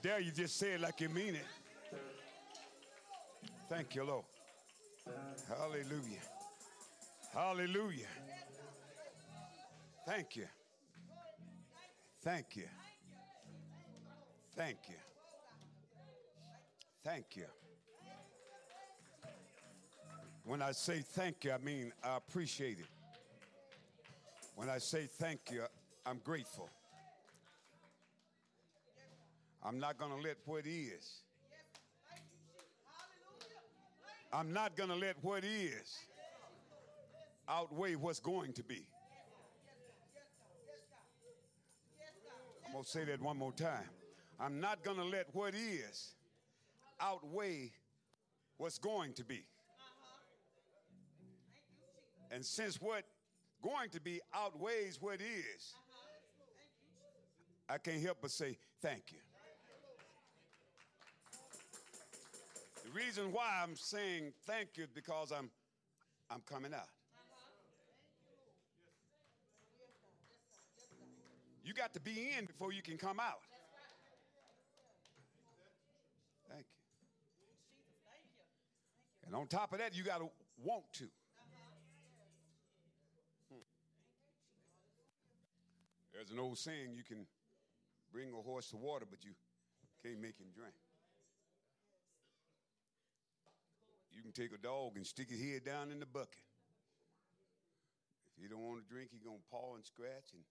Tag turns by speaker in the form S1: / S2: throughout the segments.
S1: Dare you just say it like you mean it. Thank you, Lord. Hallelujah. Hallelujah. Thank you. Thank you. Thank you. Thank you. When I say thank you, I mean I appreciate it. When I say thank you, I'm grateful. I'm not going to let what is. I'm not going to let what is outweigh what's going to be. I'm going to say that one more time. I'm not going to let what is outweigh what's going to be. And since what going to be outweighs what is, I can't help but say thank you. Reason why I'm saying thank you is because I'm I'm coming out. You got to be in before you can come out. Thank you. And on top of that, you got to want to. There's an old saying you can bring a horse to water, but you can't make him drink. You can take a dog and stick his head down in the bucket. If he don't want to drink, he gonna paw and scratch, and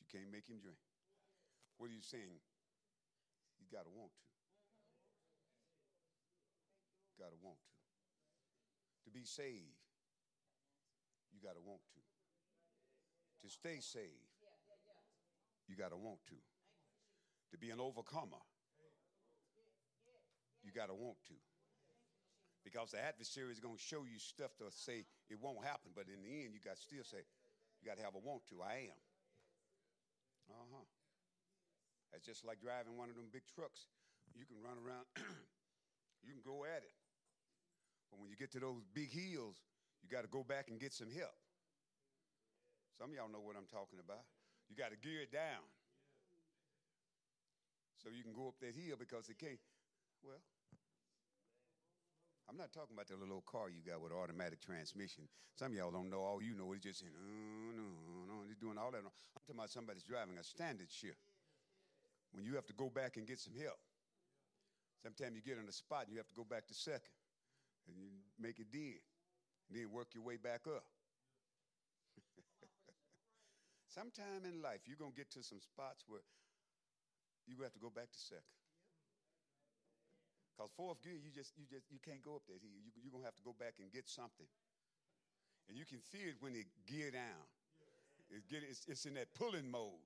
S1: you can't make him drink. What are you saying? You gotta want to. Gotta want to. To be saved, you gotta want to. To stay saved, you gotta want to. To be an overcomer, you gotta want to because the adversary is going to show you stuff to say it won't happen, but in the end, you got to still say, you got to have a want to. I am. Uh huh. That's just like driving one of them big trucks. You can run around, you can go at it. But when you get to those big hills, you got to go back and get some help. Some of y'all know what I'm talking about. You got to gear it down so you can go up that hill because it can't. Well, I'm not talking about the little car you got with automatic transmission. Some of y'all don't know. All you know is just saying, no, no, doing all that. I'm talking about somebody's driving a standard shift. When you have to go back and get some help. Sometimes you get on the spot and you have to go back to second. And you make it dead. And then work your way back up. Sometime in life, you're going to get to some spots where you have to go back to second. Because fourth gear, you just you just you can't go up that hill. You, you're gonna have to go back and get something. And you can feel it when it gear down. It's, get, it's, it's in that pulling mode.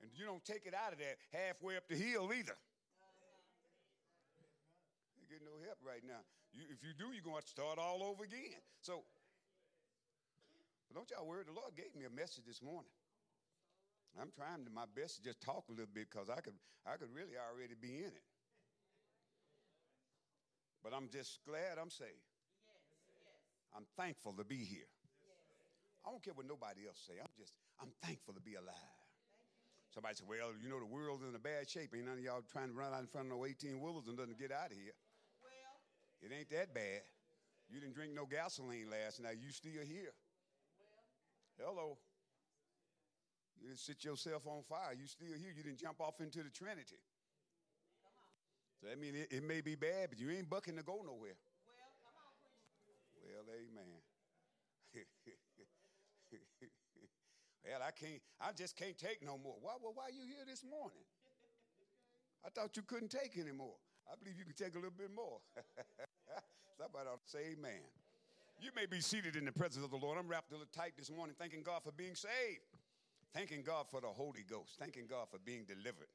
S1: And you don't take it out of that halfway up the hill either. You get no help right now. You, if you do, you're going to have to start all over again. So, don't y'all worry. The Lord gave me a message this morning. I'm trying to my best to just talk a little bit because I could, I could really already be in it. But I'm just glad I'm saved. I'm thankful to be here. I don't care what nobody else say. I'm just, I'm thankful to be alive. Somebody said, well, you know, the world's in a bad shape. Ain't none of y'all trying to run out in front of no 18 wheelers and doesn't get out of here. Well, it ain't that bad. You didn't drink no gasoline last night. You still here. Well, Hello. You didn't set yourself on fire. You still here. You didn't jump off into the Trinity. So I mean, it, it may be bad, but you ain't bucking to go nowhere. Well, amen. well, I can't, I just can't take no more. Why, well, why are you here this morning? I thought you couldn't take anymore. I believe you can take a little bit more. Somebody ought to say amen. You may be seated in the presence of the Lord. I'm wrapped a little tight this morning, thanking God for being saved, thanking God for the Holy Ghost, thanking God for being delivered,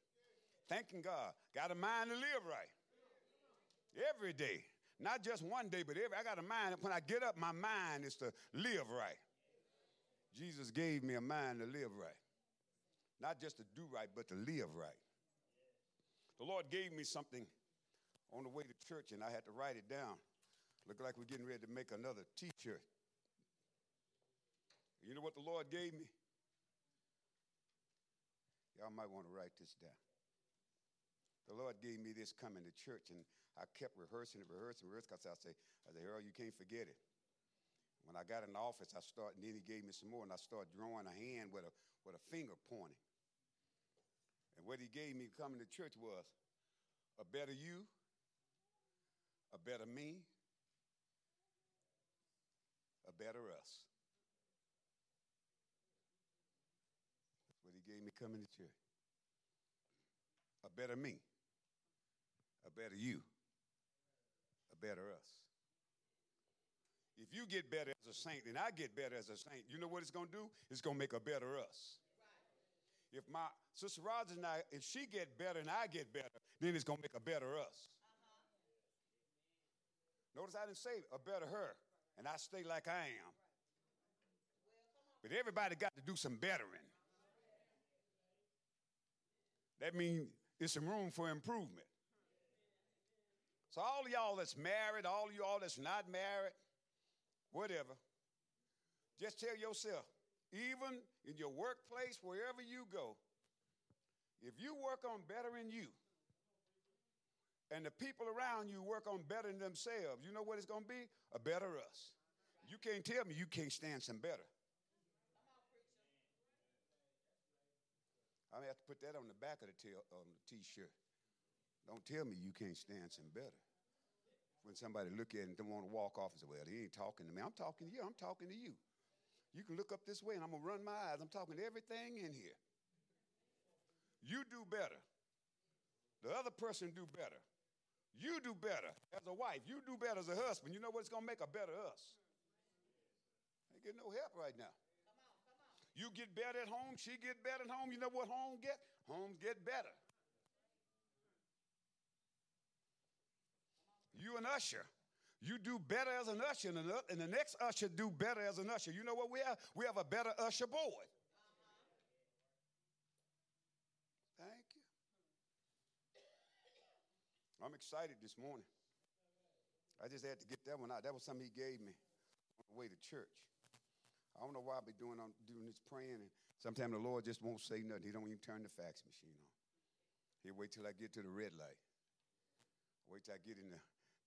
S1: thanking God. Got a mind to live right every day, not just one day, but every. I got a mind. When I get up, my mind is to live right. Jesus gave me a mind to live right, not just to do right, but to live right. The Lord gave me something on the way to church, and I had to write it down. Look like we're getting ready to make another t shirt. You know what the Lord gave me? Y'all might want to write this down. The Lord gave me this coming to church, and I kept rehearsing it, rehearsing, rehearsing, because I say, I say, Earl, you can't forget it. When I got in the office, I started, and then he gave me some more, and I started drawing a hand with a, with a finger pointing. And what he gave me coming to church was a better you, a better me, a better us. That's what he gave me coming to church. A better me, a better you, a better us. If you get better as a saint and I get better as a saint, you know what it's going to do? It's going to make a better us. If my sister Rogers and I, if she get better and I get better, then it's going to make a better us. Uh-huh. Notice I didn't say a better her and I stay like I am. But everybody got to do some bettering. That means there's some room for improvement. So, all y'all that's married, all y'all that's not married, whatever, just tell yourself, even in your workplace, wherever you go, if you work on bettering you, and the people around you work on bettering themselves, you know what it's going to be? A better us. You can't tell me you can't stand some better. I'm gonna have to put that on the back of the, t- on the t-shirt. Don't tell me you can't stand some better. When somebody look at it and don't want to walk off and say, well, he ain't talking to me. I'm talking to you. I'm talking to you. You can look up this way and I'm going to run my eyes. I'm talking to everything in here. You do better. The other person do better. You do better as a wife. You do better as a husband. You know what's going to make a better us? Ain't getting no help right now. You get better at home, she get better at home. You know what home get? Homes get better. You an usher. You do better as an usher, and the, next usher do better as an usher. You know what we have? We have a better usher board. Thank you. I'm excited this morning. I just had to get that one out. That was something he gave me on the way to church. I don't know why I be doing doing this praying, and sometimes the Lord just won't say nothing. He don't even turn the fax machine on. He'll wait till I get to the red light. Wait till I get in the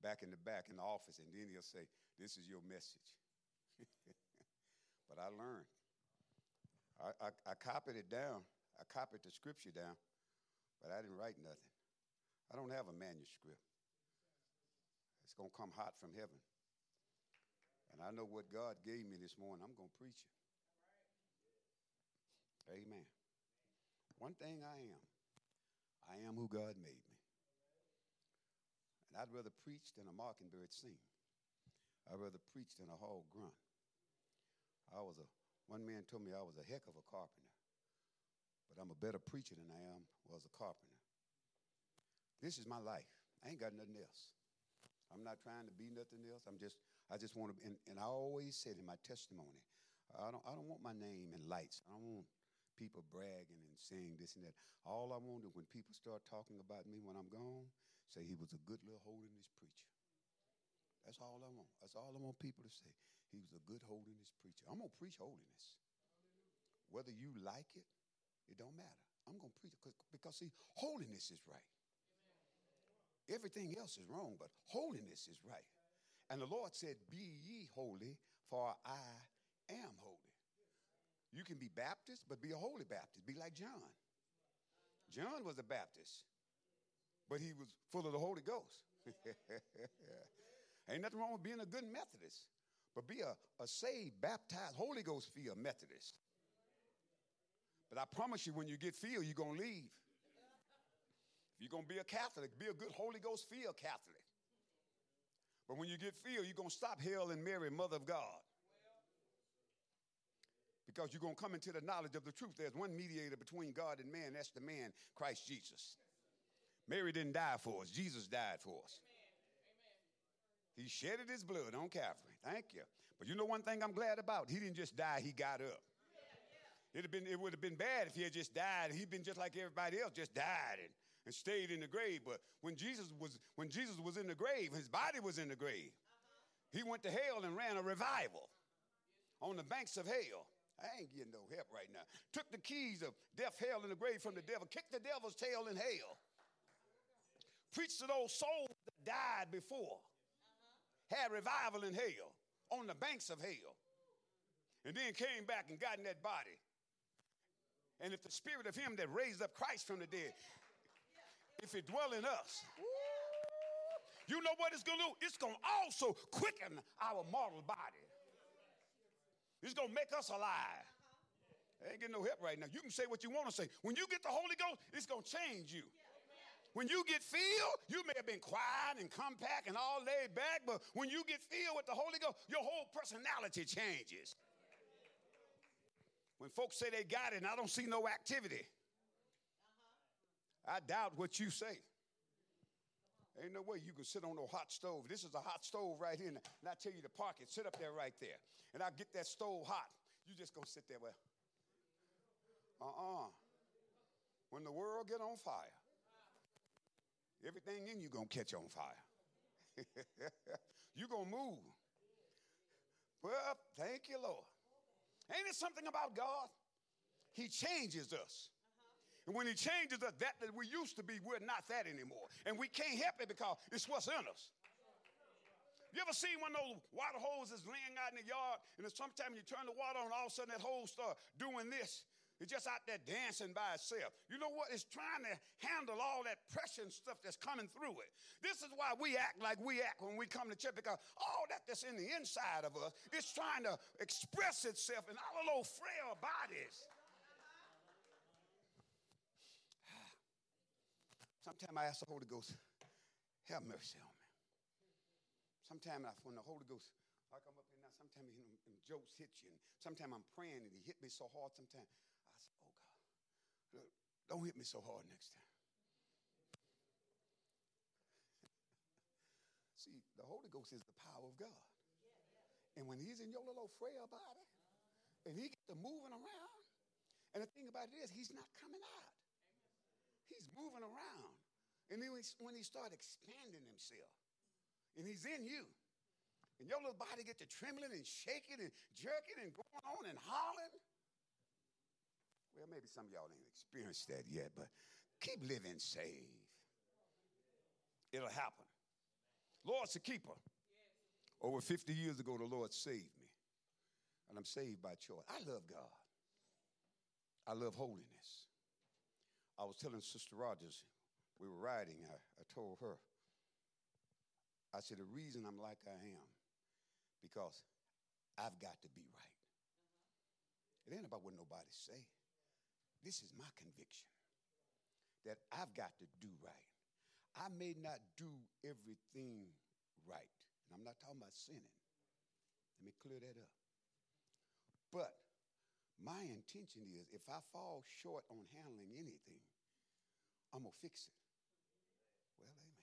S1: back in the back in the office, and then he'll say, "This is your message." but I learned. I, I, I copied it down. I copied the scripture down, but I didn't write nothing. I don't have a manuscript. It's going to come hot from heaven. And I know what God gave me this morning. I'm going to preach it. Amen. One thing I am, I am who God made me. I'd rather preach than a mockingbird sing. I'd rather preach than a hog grunt. I was a, one man told me I was a heck of a carpenter, but I'm a better preacher than I am was a carpenter. This is my life. I ain't got nothing else. I'm not trying to be nothing else. I'm just, I just want to, and, and I always said in my testimony, I don't, I don't want my name in lights. I don't want people bragging and saying this and that. All I want is when people start talking about me when I'm gone, say he was a good little holiness preacher. That's all I want. That's all I want people to say. He was a good holiness preacher. I'm to preach holiness. Whether you like it, it don't matter. I'm to preach it because, see, holiness is right. Everything else is wrong, but holiness is right. And the Lord said, Be ye holy, for I am holy. You can be Baptist, but be a holy Baptist. Be like John. John was a Baptist, but he was full of the Holy Ghost. Ain't nothing wrong with being a good Methodist, but be a, a saved, baptized, Holy Ghost filled Methodist. But I promise you, when you get filled, you're going to leave. If you're going to be a Catholic, be a good Holy Ghost filled Catholic. But when you get filled, you're going to stop Hail and Mary, Mother of God. Because you're going to come into the knowledge of the truth. There's one mediator between God and man, that's the man, Christ Jesus. Mary didn't die for us, Jesus died for us. He shedded his blood on Calvary. Thank you. But you know one thing I'm glad about? He didn't just die, he got up. It'd have been, it would have been bad if he had just died. He'd been just like everybody else, just died and, and stayed in the grave. But when Jesus was when Jesus was in the grave, his body was in the grave. Uh-huh. He went to hell and ran a revival on the banks of hell. I ain't getting no help right now. Took the keys of death, hell, and the grave from the devil, kicked the devil's tail in hell. Preached to those souls that died before. Had revival in hell, on the banks of hell. And then came back and got in that body and if the spirit of him that raised up Christ from the dead, if it dwell in us, you know what it's going to do? It's going to also quicken our mortal body. It's going to make us alive. I ain't getting no help right now. You can say what you want to say. When you get the Holy Ghost, it's going to change you. When you get filled, you may have been quiet and compact and all laid back, but when you get filled with the Holy Ghost, your whole personality changes. When folks say they got it and I don't see no activity. I doubt what you say. Ain't no way you can sit on no hot stove. This is a hot stove right here, and I tell you to park it. Sit up there right there, and I get that stove hot. You just gonna sit there. Well, uh-uh. When the world get on fire, everything in you gonna catch on fire. you gonna move. Well, thank you, Lord. Ain't it something about God? He changes us. And when he changes us, that that we used to be, we're not that anymore. And we can't help it because it's what's in us. You ever seen one of those water hoses laying out in the yard, and sometimes you turn the water on, all of a sudden that hose start doing this? It's just out there dancing by itself. You know what? It's trying to handle all that pressure and stuff that's coming through it. This is why we act like we act when we come to church because all that that's in the inside of us is trying to express itself in our little frail bodies. Sometimes I ask the Holy Ghost, have mercy on me. Sometimes I when the Holy Ghost, I come up here now, sometimes you know, jokes hit you, and sometimes I'm praying and he hit me so hard sometimes. Don't hit me so hard next time. See, the Holy Ghost is the power of God. And when he's in your little frail body, and he gets to moving around, and the thing about it is, he's not coming out. He's moving around. And then when he starts expanding himself, and he's in you, and your little body gets to trembling and shaking and jerking and going on and hollering, well, maybe some of y'all ain't experienced that yet, but keep living safe. It'll happen. Lord's a keeper. Over 50 years ago, the Lord saved me. And I'm saved by choice. I love God. I love holiness. I was telling Sister Rogers, we were riding, I, I told her, I said, the reason I'm like I am, because I've got to be right. It ain't about what nobody say. This is my conviction that I've got to do right. I may not do everything right, and I'm not talking about sinning. Let me clear that up. But my intention is if I fall short on handling anything, I'm going to fix it. Well, amen.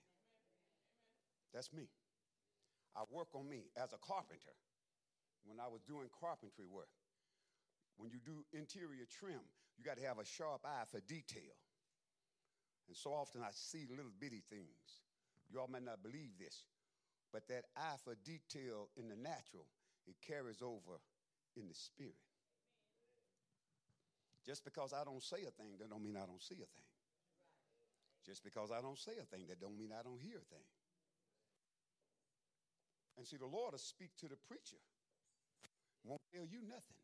S1: That's me. I work on me as a carpenter when I was doing carpentry work. When you do interior trim, you got to have a sharp eye for detail. And so often I see little bitty things. You all may not believe this, but that eye for detail in the natural, it carries over in the spirit. Just because I don't say a thing, that don't mean I don't see a thing. Just because I don't say a thing, that don't mean I don't hear a thing. And see, the Lord will speak to the preacher. Won't tell you nothing.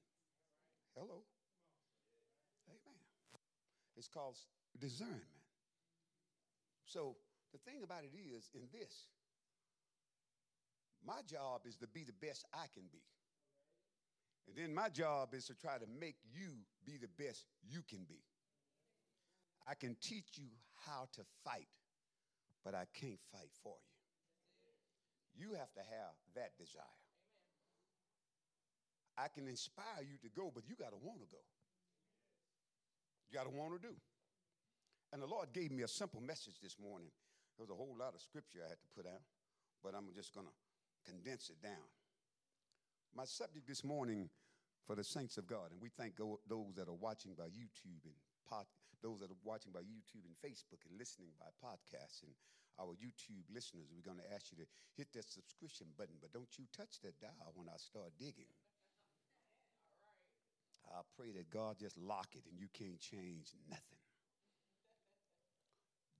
S1: Hello. Amen. It's called discernment. So the thing about it is, in this, my job is to be the best I can be. And then my job is to try to make you be the best you can be. I can teach you how to fight, but I can't fight for you. You have to have that desire. I can inspire you to go, but you got to want to go. You got to want to do. And the Lord gave me a simple message this morning. There was a whole lot of scripture I had to put out, but I'm just going to condense it down. My subject this morning for the saints of God, and we thank those that are watching by YouTube and pod, those that are watching by YouTube and Facebook and listening by podcasts and our YouTube listeners. We're going to ask you to hit that subscription button, but don't you touch that dial when I start digging. I pray that God just lock it and you can't change nothing.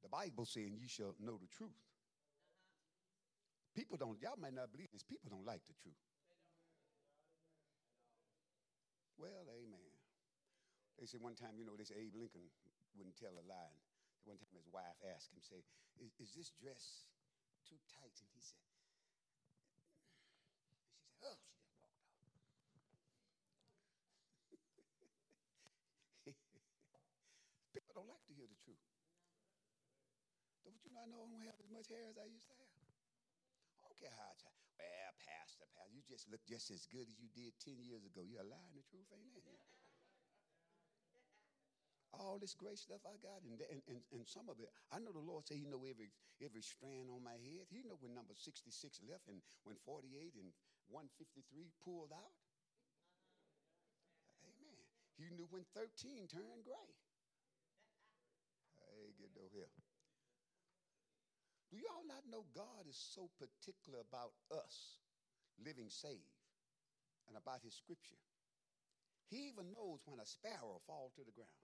S1: The Bible saying you shall know the truth. People don't, y'all might not believe this, people don't like the truth. Well, amen. They said one time, you know, this Abe Lincoln wouldn't tell a lie. And one time his wife asked him, say, is, is this dress too tight? And he said, and she said, oh, she just walked off. People don't like to hear the truth. Don't you know I know I don't have as much hair as I used to have? I don't care how I try. Well, Pastor, Pastor, you just look just as good as you did 10 years ago. You're lying the truth, ain't it? All this great stuff I got, and, and, and, and some of it, I know the Lord said He know every every strand on my head. He know when number 66 left and when 48 and 153 pulled out. Amen. He knew when 13 turned gray. Hey, get over here. Do y'all not know God is so particular about us living saved and about his scripture? He even knows when a sparrow falls to the ground.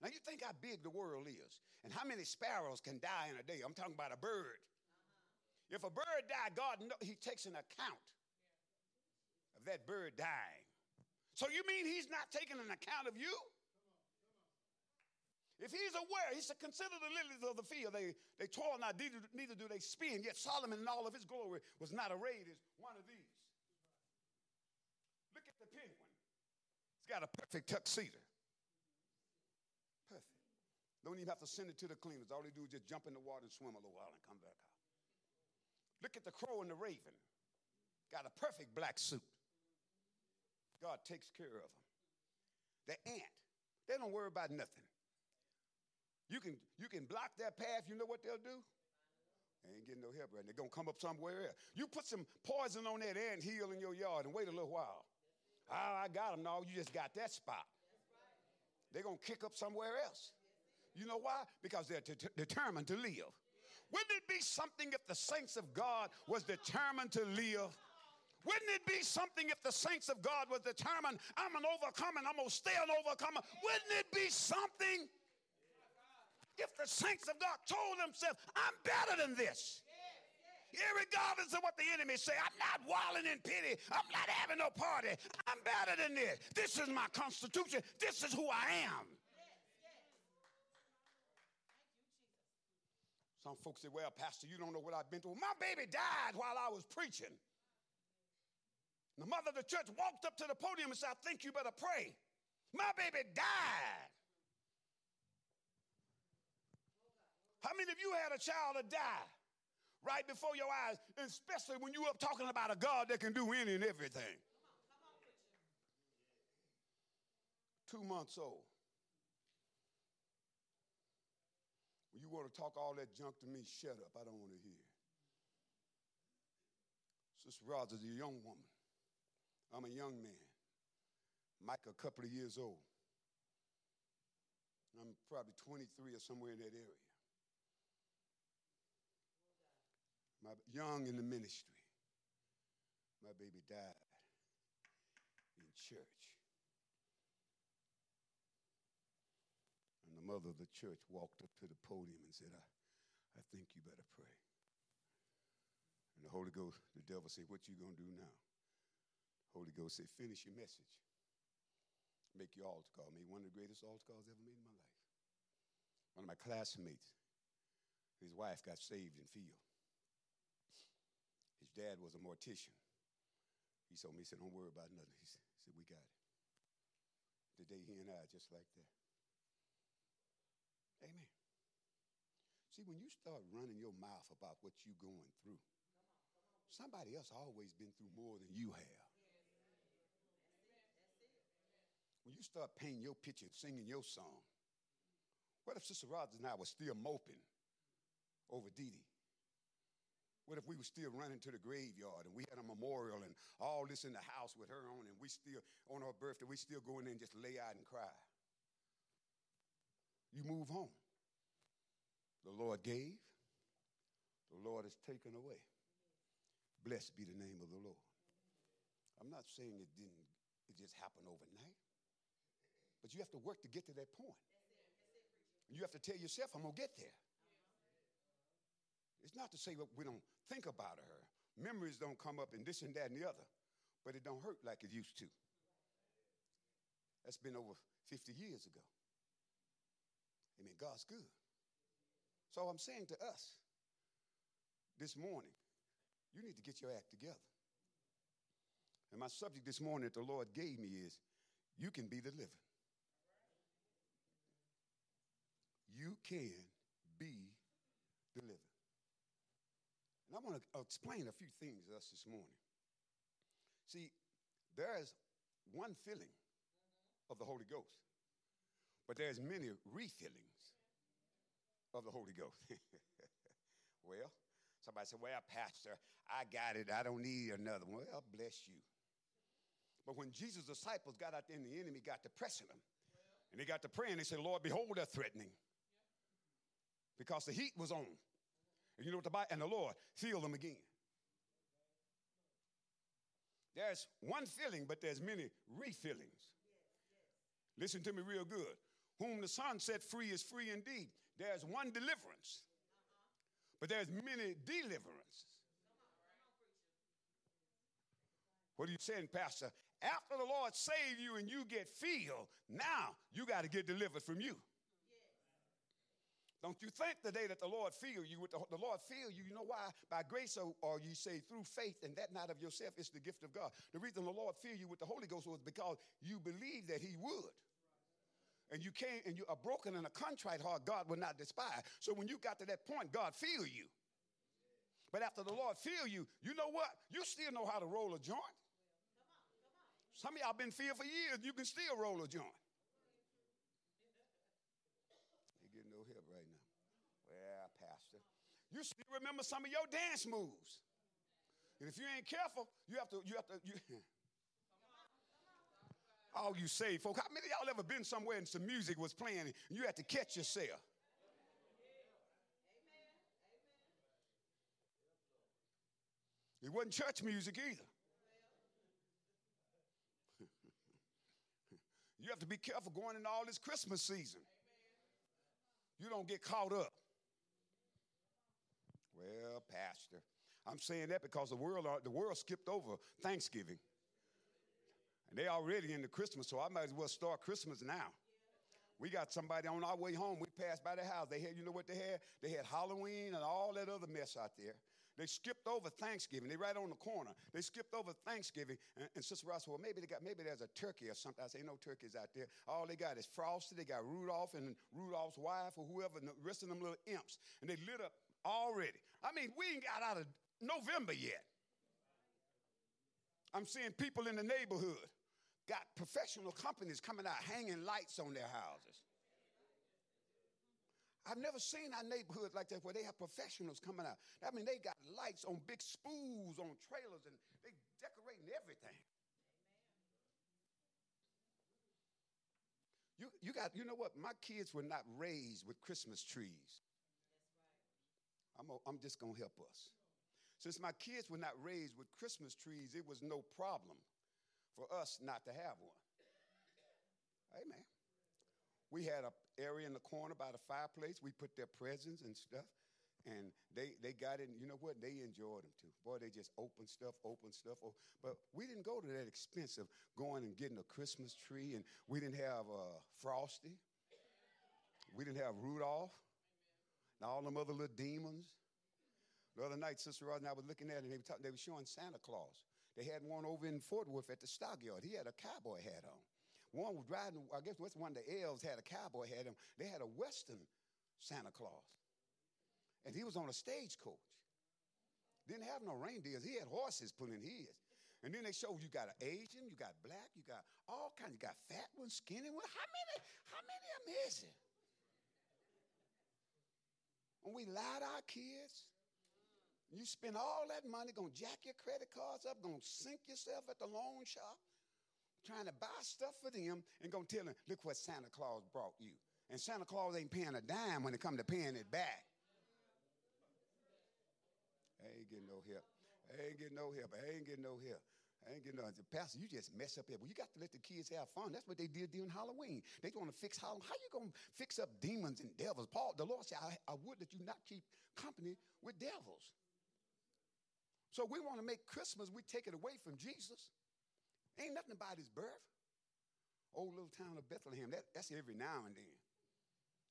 S1: Now you think how big the world is and how many sparrows can die in a day. I'm talking about a bird. Uh-huh. If a bird dies, God know, he takes an account of that bird dying. So you mean he's not taking an account of you? If he's aware, he said, Consider the lilies of the field. They, they toil not, neither, do they spin. Yet Solomon in all of his glory was not arrayed as one of these. Look at the penguin. It's got a perfect tuxedo. Perfect. Don't even have to send it to the cleaners. All they do is just jump in the water and swim a little while and come back out. Look at the crow and the raven. Got a perfect black suit. God takes care of them. The ant, they don't worry about nothing. You can, you can block their path. You know what they'll do? They ain't getting no help right. They're to come up somewhere else. You put some poison on that ant hill in your yard and wait a little while. Oh, I got them. No, you just got that spot. They're to kick up somewhere else. You know why? Because they're t- determined to live. Wouldn't it be something if the saints of God was determined to live? Wouldn't it be something if the saints of God was determined, I'm an overcomer, I'm to stay an overcomer? Wouldn't it be something? If the saints of God told themselves, I'm better than this. Regardless of what the enemy say, I'm not wallowing in pity. I'm not having no party. I'm better than this. This is my constitution. This is who I am. Some folks say, Well, Pastor, you don't know what I've been through. My baby died while I was preaching. The mother of the church walked up to the podium and said, I think you better pray. My baby died. How many of you had a child that died right before your eyes, especially when you up talking about a God that can do any and everything? Two months old. When you want to talk all that junk to me, shut up. I don't want to hear. Sister Rogers a young woman. I'm a young man. Mike, a couple of years old. I'm probably 23 or somewhere in that area. My young in the ministry. My baby died in church. And the mother of the church walked up to the podium and said, I, I think you better pray. And the Holy Ghost, the devil said, What you gonna do now? Holy Ghost said, Finish your message. make your altar call. Made one of the greatest altar calls ever made in my life. One of my classmates, his wife got saved in field. His dad was a mortician. He told me, he said, don't worry about nothing. He said, we got it. Today, he and I just like that. Amen. See, when you start running your mouth about what you're going through, somebody else always been through more than you have. When you start painting your picture, and singing your song, what if Sister Rogers and I were still moping over Dee Dee? What if we were still running to the graveyard and we had a memorial and all this in the house with her on, and we still, on her birthday, we still go in there and just lay out and cry? You move home. The Lord gave, the Lord has taken away. Blessed be the name of the Lord. I'm not saying it didn't, it just happened overnight, but you have to work to get to that point. You have to tell yourself, I'm going to get there. It's not to say that we don't think about her. Memories don't come up and this and that and the other, but it don't hurt like it used to. That's been over 50 years ago. I mean, God's good. So I'm saying to us this morning, you need to get your act together. And my subject this morning that the Lord gave me is you can be the living. You can be the living. And I want to explain a few things to us this morning. See, there is one filling of the Holy Ghost, but there's many refillings of the Holy Ghost. well, somebody said, Well, Pastor, I got it. I don't need another one. Well, bless you. But when Jesus' disciples got out there and the enemy got to pressing them, and they got to praying, they said, Lord, behold, they're threatening. Because the heat was on. And you know what the Bible, and the Lord filled them again. There's one filling, but there's many refillings. Listen to me real good. Whom the Son set free is free indeed. There's one deliverance, but there's many deliverances. What are you saying, Pastor? After the Lord save you and you get filled, now you got to get delivered from you. Don't you think the day that the Lord fill you with the, the Lord fill you, you know why? By grace or, or, you say through faith, and that not of yourself, it's the gift of God. The reason the Lord fill you with the Holy Ghost was because you believe that He would. And you came and you are broken and a contrite heart, God will not despise. So when you got to that point, God fill you. But after the Lord fill you, you know what? You still know how to roll a joint. Some of y'all been filled for years, you can still roll a joint. You still remember some of your dance moves. And if you ain't careful, you have to, you have to, you, all you say, folk, how many y'all ever been somewhere and some music was playing and you had to catch yourself? It wasn't church music either. you have to be careful going into all this Christmas season. You don't get caught up. Well, Pastor, I'm saying that because the world, the world skipped over Thanksgiving. And they already in the Christmas, so I might as well start Christmas now. We got somebody on our way home. We passed by the house. They had, you know what they had? They had Halloween and all that other mess out there. They skipped over Thanksgiving. They right on the corner. They skipped over Thanksgiving. And, and Sister Ross, said, well, maybe they got maybe there's a turkey or something. I say no turkeys out there. All they got is Frosty. They got Rudolph and Rudolph's wife or whoever, and the rest of them little imps. And they lit up already. I mean, we ain't got out of November yet. I'm seeing people in the neighborhood got professional companies coming out hanging lights on their houses. I've never seen our neighborhood like that where they have professionals coming out. I mean, they got lights on big spools on trailers and they decorating everything. You, you got, you know what? My kids were not raised with Christmas trees. I'm, a, I'm just going to help us. Since my kids were not raised with Christmas trees, it was no problem for us not to have one. Amen. We had an area in the corner by the fireplace. We put their presents and stuff. and they, they got it, you know what? They enjoyed them too. Boy, they just open stuff, open stuff. But we didn't go to that expense of going and getting a Christmas tree, and we didn't have uh, Frosty. We didn't have Rudolph, and all them other little demons. The other night, Sister Rod and I were looking at it, and they were, talking, they were showing Santa Claus. They had one over in Fort Worth at the stockyard. He had a cowboy hat on. One was riding, I guess one of the elves had a cowboy hat on. They had a Western Santa Claus. And he was on a stagecoach. Didn't have no reindeers. He had horses pulling his. And then they showed you got an Asian, you got black, you got all kinds. You got fat ones, skinny ones. How many? How many of them is it? When we lie to our kids, you spend all that money, gonna jack your credit cards up, gonna sink yourself at the loan shop, trying to buy stuff for them, and gonna tell them, look what Santa Claus brought you. And Santa Claus ain't paying a dime when it come to paying it back. I ain't getting no help. I ain't getting no help. I ain't getting no help. I ain't getting. Pastor, you just mess up here. Well, you got to let the kids have fun. That's what they did during Halloween. They want to fix Halloween. How you going to fix up demons and devils? Paul, the Lord said, I, I would that you not keep company with devils. So we want to make Christmas, we take it away from Jesus. Ain't nothing about his birth. Old little town of Bethlehem, that, that's every now and then.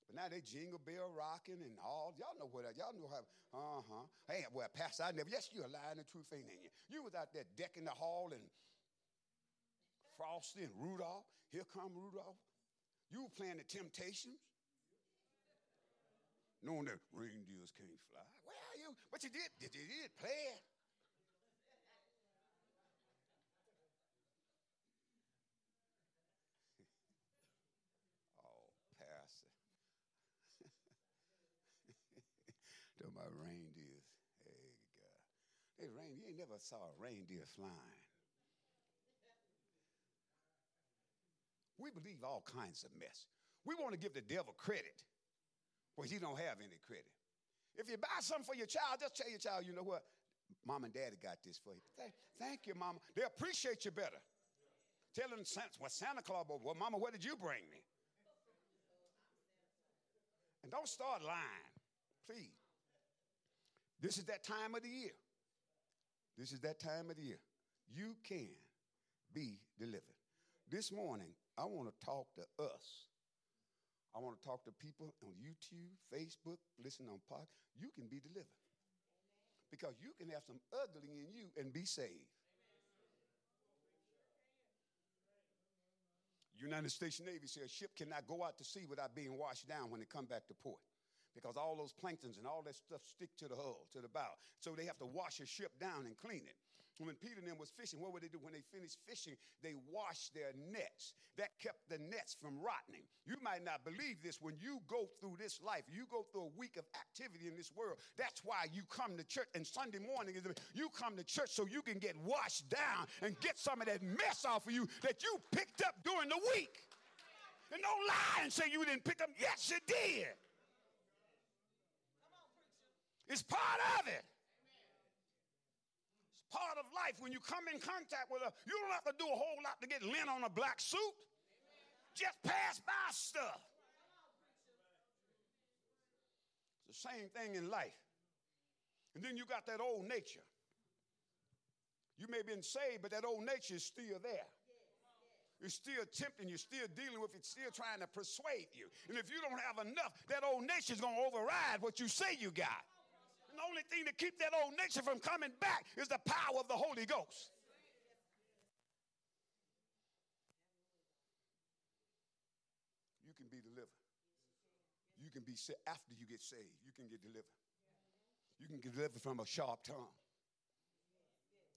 S1: But now they jingle bell rocking and all. Y'all know what y'all know how. Uh huh. Hey, well, Pastor, I never. Yes, you're lying. The truth ain't in you. You was out there decking the hall and Frosty and Rudolph. Here come Rudolph. You were playing the Temptations. Knowing that reindeers can't fly. Where are you, but you did, did you did play it. Never saw a reindeer flying. We believe all kinds of mess. We want to give the devil credit where he don't have any credit. If you buy something for your child, just tell your child, you know what? Mom and daddy got this for you. Thank, thank you, mama. They appreciate you better. Tell them what Santa Claus, well, mama, what did you bring me? And don't start lying, please. This is that time of the year. This is that time of the year. You can be delivered. This morning, I want to talk to us. I want to talk to people on YouTube, Facebook, listen on pod. You can be delivered. Because you can have some ugly in you and be saved. United States Navy says a ship cannot go out to sea without being washed down when it come back to port because all those planktons and all that stuff stick to the hull, to the bow. So they have to wash a ship down and clean it. When Peter and them was fishing, what would they do? When they finished fishing, they washed their nets. That kept the nets from rotting. You might not believe this when you go through this life. You go through a week of activity in this world. That's why you come to church. And Sunday morning, is you come to church so you can get washed down and get some of that mess off of you that you picked up during the week. And don't lie and say you didn't pick up. Yes, you did. It's part of it. It's part of life. When you come in contact with a, you don't have to do a whole lot to get lint on a black suit. Just pass by stuff. It's the same thing in life. And then you got that old nature. You may have been saved, but that old nature is still there. You're still tempting, you're still dealing with it, still trying to persuade you. And if you don't have enough, that old nature is going to override what you say you got the only thing to keep that old nature from coming back is the power of the Holy Ghost. You can be delivered. You can be set after you get saved. You can get delivered. You can get delivered from a sharp tongue.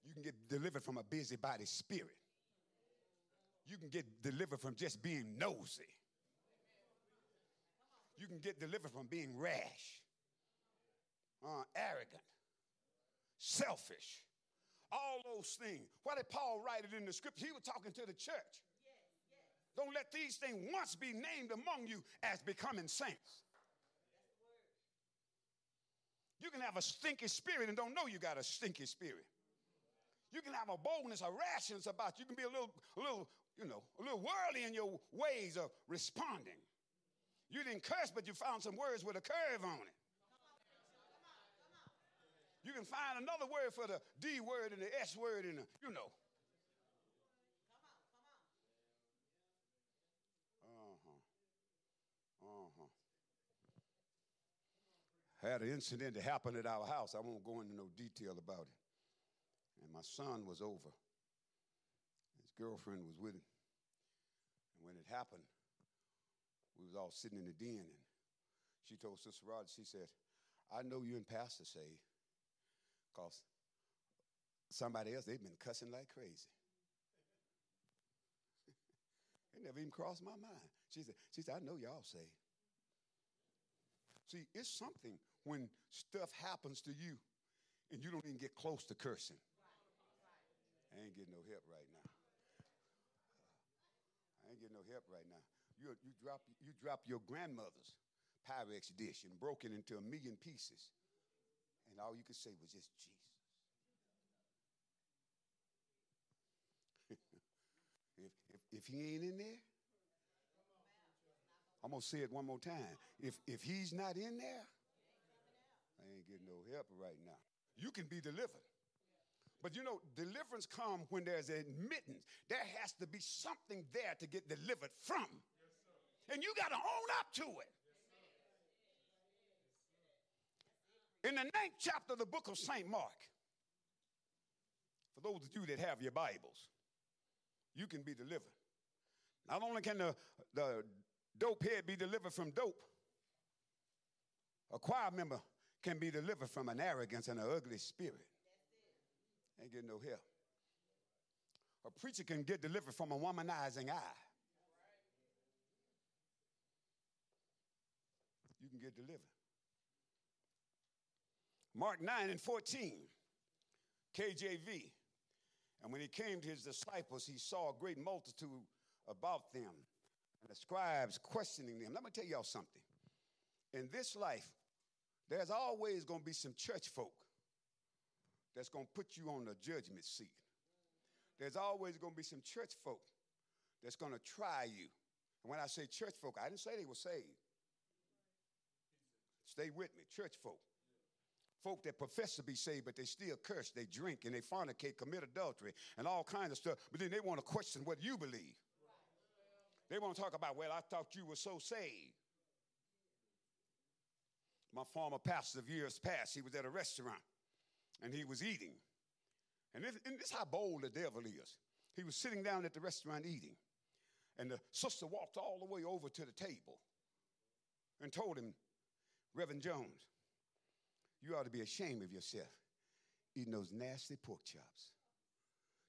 S1: You can get delivered from a busybody spirit. You can get delivered from just being nosy. You can get delivered from being rash arrogant, selfish, all those things. Why did Paul write it in the scripture? He was talking to the church. Don't let these things once be named among you as becoming saints. You can have a stinky spirit and don't know you got a stinky spirit. You can have a boldness, a rashness about you. You can be a little, a little, you know, a little worldly in your ways of responding. You didn't curse, but you found some words with a curve on it. You can find another word for the D word and the S word and the, you know. Uh-huh. Uh-huh. had an incident that happened at our house. I won't go into no detail about it. And my son was over. His girlfriend was with him. And when it happened, we was all sitting in the den and she told Sister Rod, she said, I know you and Pastor say, because somebody else, they've been cussing like crazy. it never even crossed my mind. She said, she said, I know y'all say. See, it's something when stuff happens to you and you don't even get close to cursing. I ain't getting no help right now. I ain't getting no help right now. You, you, drop, you drop your grandmother's Pyrex dish and broke it into a million pieces. And all you could say was just Jesus. if, if, if he ain't in there, I'm going to say it one more time. If, if he's not in there, I ain't getting no help right now. You can be delivered. But you know, deliverance comes when there's admittance. There has to be something there to get delivered from. and you got to own up to it. In the ninth chapter of the book of St. Mark, for those of you that have your Bibles, you can be delivered. Not only can the, the dope head be delivered from dope, a choir member can be delivered from an arrogance and an ugly spirit. Ain't getting no help. A preacher can get delivered from a womanizing eye. You can get delivered. Mark 9 and 14, KJV. And when he came to his disciples, he saw a great multitude about them and the scribes questioning them. Let me tell y'all something. In this life, there's always going to be some church folk that's going to put you on the judgment seat. There's always going to be some church folk that's going to try you. And when I say church folk, I didn't say they were saved. Stay with me, church folk folk that profess to be saved, but they still curse, they drink, and they fornicate, commit adultery, and all kinds of stuff. But then they want to question what you believe. They want to talk about, well, I thought you were so saved. My former pastor of years past, he was at a restaurant and he was eating. And this, and this is how bold the devil is. He was sitting down at the restaurant eating, and the sister walked all the way over to the table and told him, Reverend Jones, you ought to be ashamed of yourself eating those nasty pork chops.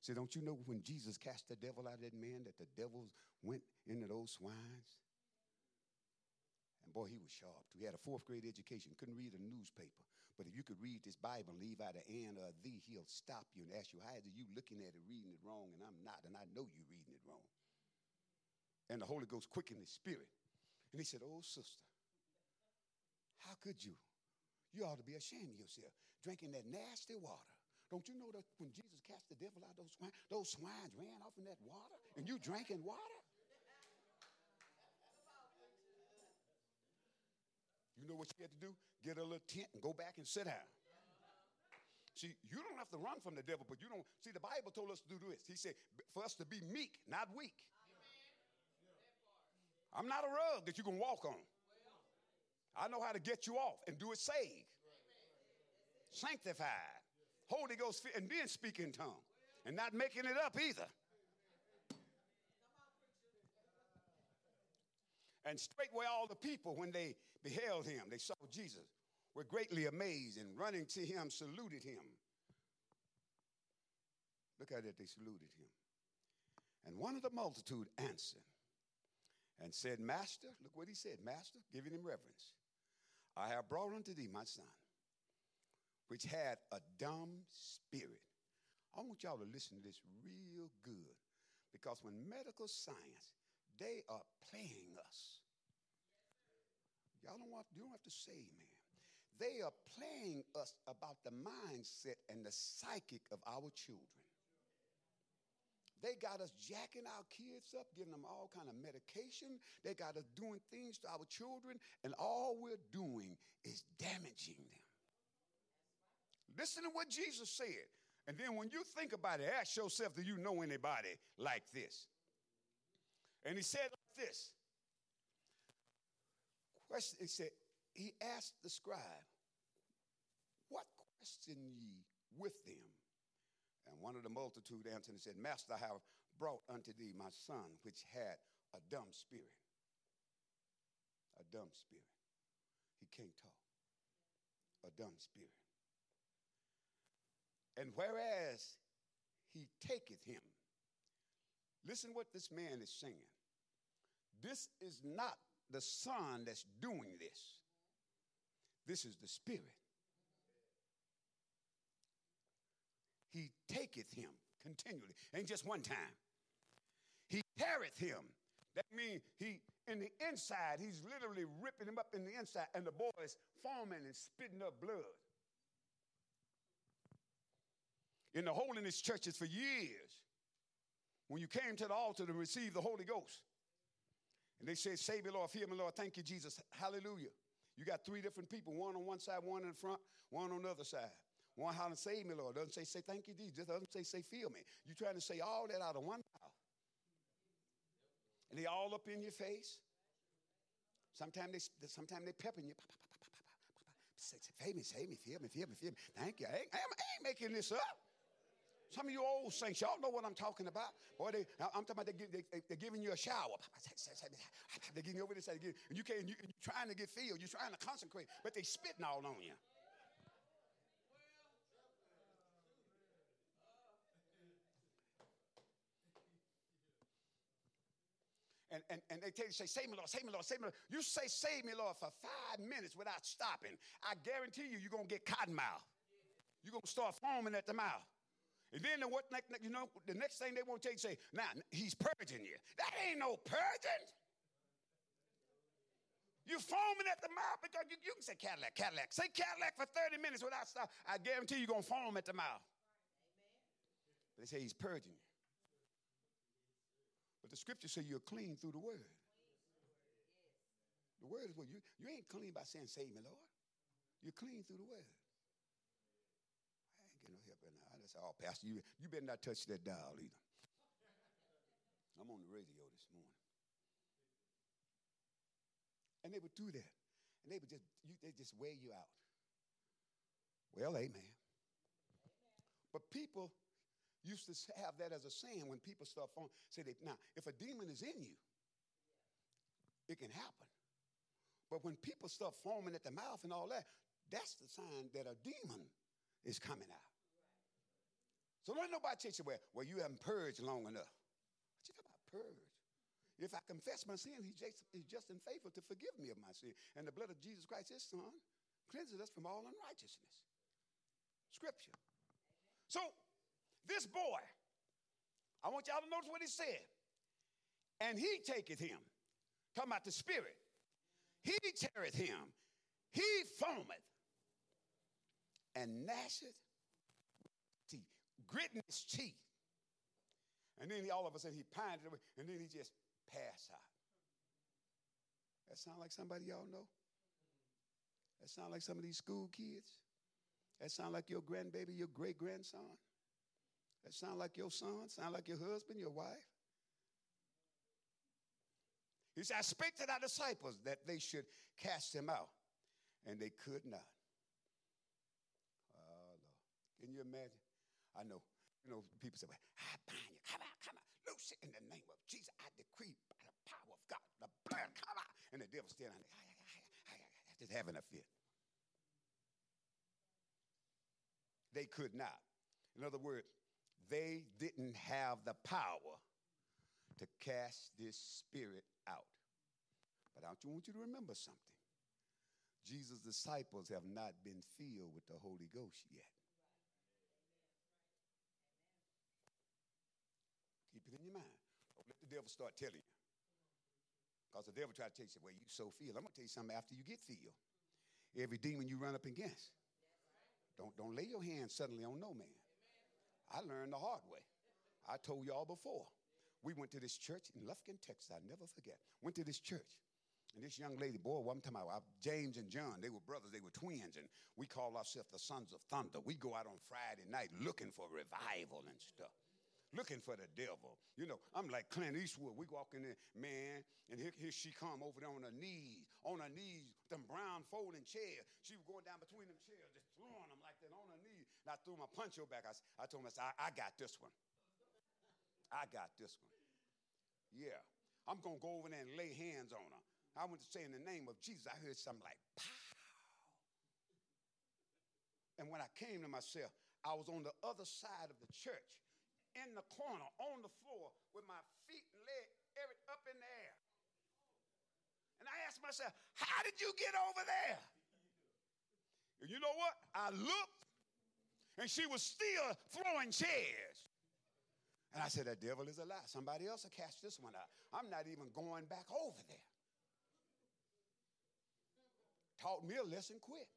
S1: Say, don't you know when Jesus cast the devil out of that man that the devils went into those swines? And boy, he was sharp. He had a fourth grade education, couldn't read a newspaper. But if you could read this Bible and leave out an and or a thee, he'll stop you and ask you, how is it you looking at it, reading it wrong? And I'm not, and I know you're reading it wrong. And the Holy Ghost quickened his spirit. And he said, Oh, sister, how could you? You ought to be ashamed of yourself drinking that nasty water. Don't you know that when Jesus cast the devil out, of those swine, those swines ran off in that water, and you drinking water? You know what you had to do? Get a little tent and go back and sit down. See, you don't have to run from the devil, but you don't. See, the Bible told us to do this. He said, for us to be meek, not weak. I'm not a rug that you can walk on. I know how to get you off and do it saved, sanctified, Holy Ghost, and then speak in tongue, and not making it up either. And straightway all the people, when they beheld him, they saw Jesus, were greatly amazed, and running to him, saluted him. Look at it, they saluted him. And one of the multitude answered and said, Master, look what he said, Master, giving him reverence. I have brought unto thee my son, which had a dumb spirit. I want y'all to listen to this real good because when medical science, they are playing us. Y'all don't, want, you don't have to say, man. They are playing us about the mindset and the psychic of our children. They got us jacking our kids up, giving them all kind of medication. They got us doing things to our children, and all we're doing is damaging them. Listen to what Jesus said. And then when you think about it, ask yourself, do you know anybody like this? And he said like this. Question, he said, he asked the scribe, What question ye with them? And one of the multitude answered and said, Master, I have brought unto thee my son, which had a dumb spirit. A dumb spirit. He can't talk. A dumb spirit. And whereas he taketh him, listen what this man is saying. This is not the son that's doing this. This is the spirit. He taketh him continually, ain't just one time. He careth him. That means he, in the inside, he's literally ripping him up in the inside, and the boy is foaming and spitting up blood. In the holiness churches for years, when you came to the altar to receive the Holy Ghost, and they said, Save me, Lord, fear me, Lord, thank you, Jesus, hallelujah. You got three different people, one on one side, one in front, one on the other side. One hollering, save me, Lord. Doesn't say, say thank you, Jesus. Doesn't say, say feel me. You're trying to say all that out of one mouth. And they all up in your face. Sometimes they, sometimes they peppering you. Say, save me, save me, feel me, feel me, feel me. Thank you. I ain't, I ain't making this up. Some of you old saints, y'all know what I'm talking about. Boy, they, I'm talking about they, they, they're giving you a shower. They're giving you over this, and you can't, you, you're trying to get filled. You're trying to concentrate, but they spitting all on you. And, and, and they tell you, say, save me, Lord, save me, Lord, save me, Lord. You say, save me, Lord, for five minutes without stopping. I guarantee you, you're going to get cotton mouth. You're going to start foaming at the mouth. And then the what you know, the next thing they want to tell you, say, now he's purging you. That ain't no purging. You're foaming at the mouth because you, you can say Cadillac, Cadillac. Say Cadillac for 30 minutes without stop. I guarantee you're going to foam at the mouth. But they say he's purging you. But the scripture say you're clean through the word. The word is what you, you ain't clean by saying, Save me, Lord. You're clean through the word. I ain't getting no help in now. Just, oh, Pastor, you, you better not touch that dial either. I'm on the radio this morning. And they would do that. And they would just, you, they just wear you out. Well, amen. amen. But people used to have that as a saying when people start falling. Say they, now, if a demon is in you, it can happen. But when people start foaming at the mouth and all that, that's the sign that a demon is coming out. So don't nobody tell you, well, well, you haven't purged long enough. What you talking about purge? If I confess my sin, he's just, he's just and faithful to forgive me of my sin. And the blood of Jesus Christ, his son, cleanses us from all unrighteousness. Scripture. So this boy, I want y'all to notice what he said. And he taketh him. Talking about the spirit. He teareth him. He foameth and gnasheth teeth, gritting his teeth. And then he, all of a sudden he pined away, and then he just passed out. That sound like somebody y'all know? That sound like some of these school kids? That sound like your grandbaby, your great grandson? That sound like your son, sound like your husband, your wife. He said, I spake to thy disciples that they should cast him out, and they could not. Oh, Lord. Can you imagine? I know. You know, people say, well, I bind you. Come out, come out. Loose it in the name of Jesus. I decree by the power of God, the blood, come out. And the devil's standing there, just having a fit. They could not. In other words, they didn't have the power to cast this spirit out. But I want you to remember something. Jesus' disciples have not been filled with the Holy Ghost yet. Keep it in your mind. Don't let the devil start telling you. Because the devil try to tell you, well, you so filled. I'm going to tell you something after you get filled. Every demon you run up against, don't, don't lay your hands suddenly on no man. I learned the hard way. I told y'all before. We went to this church in Lufkin, Texas. I'll never forget. Went to this church. And this young lady, boy, I'm talking about, uh, James and John, they were brothers, they were twins, and we call ourselves the sons of thunder. We go out on Friday night looking for revival and stuff, looking for the devil. You know, I'm like Clint Eastwood. We walk in there, man, and here, here she come over there on her knees, on her knees, them brown folding chairs. She was going down between them chairs, just throwing them like that on her. And I threw my puncho back. I, I told myself, I, I got this one. I got this one. Yeah. I'm going to go over there and lay hands on her. I went to say in the name of Jesus, I heard something like, pow. And when I came to myself, I was on the other side of the church, in the corner, on the floor, with my feet and leg up in the air. And I asked myself, how did you get over there? And you know what? I looked, and she was still throwing chairs. And I said, the devil is a lie. Somebody else will catch this one out. I'm not even going back over there taught me a lesson quick.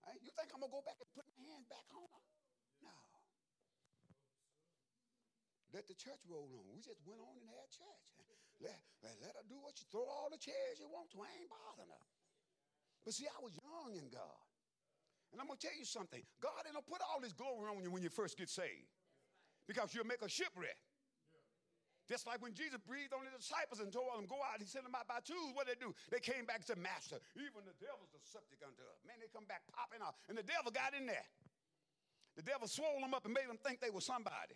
S1: Right? You think I'm going to go back and put my hands back on her? No. Let the church roll on. We just went on and had church. Let, let her do what she throw all the chairs you want to. I ain't bothering her. But see, I was young in God. And I'm going to tell you something. God ain't going to put all this glory on you when you first get saved. Because you'll make a shipwreck. Just like when Jesus breathed on his disciples and told them, go out, he sent them out by twos. What did they do? They came back said, Master, even the devil's a subject unto us. Man, they come back popping out. And the devil got in there. The devil swole them up and made them think they were somebody.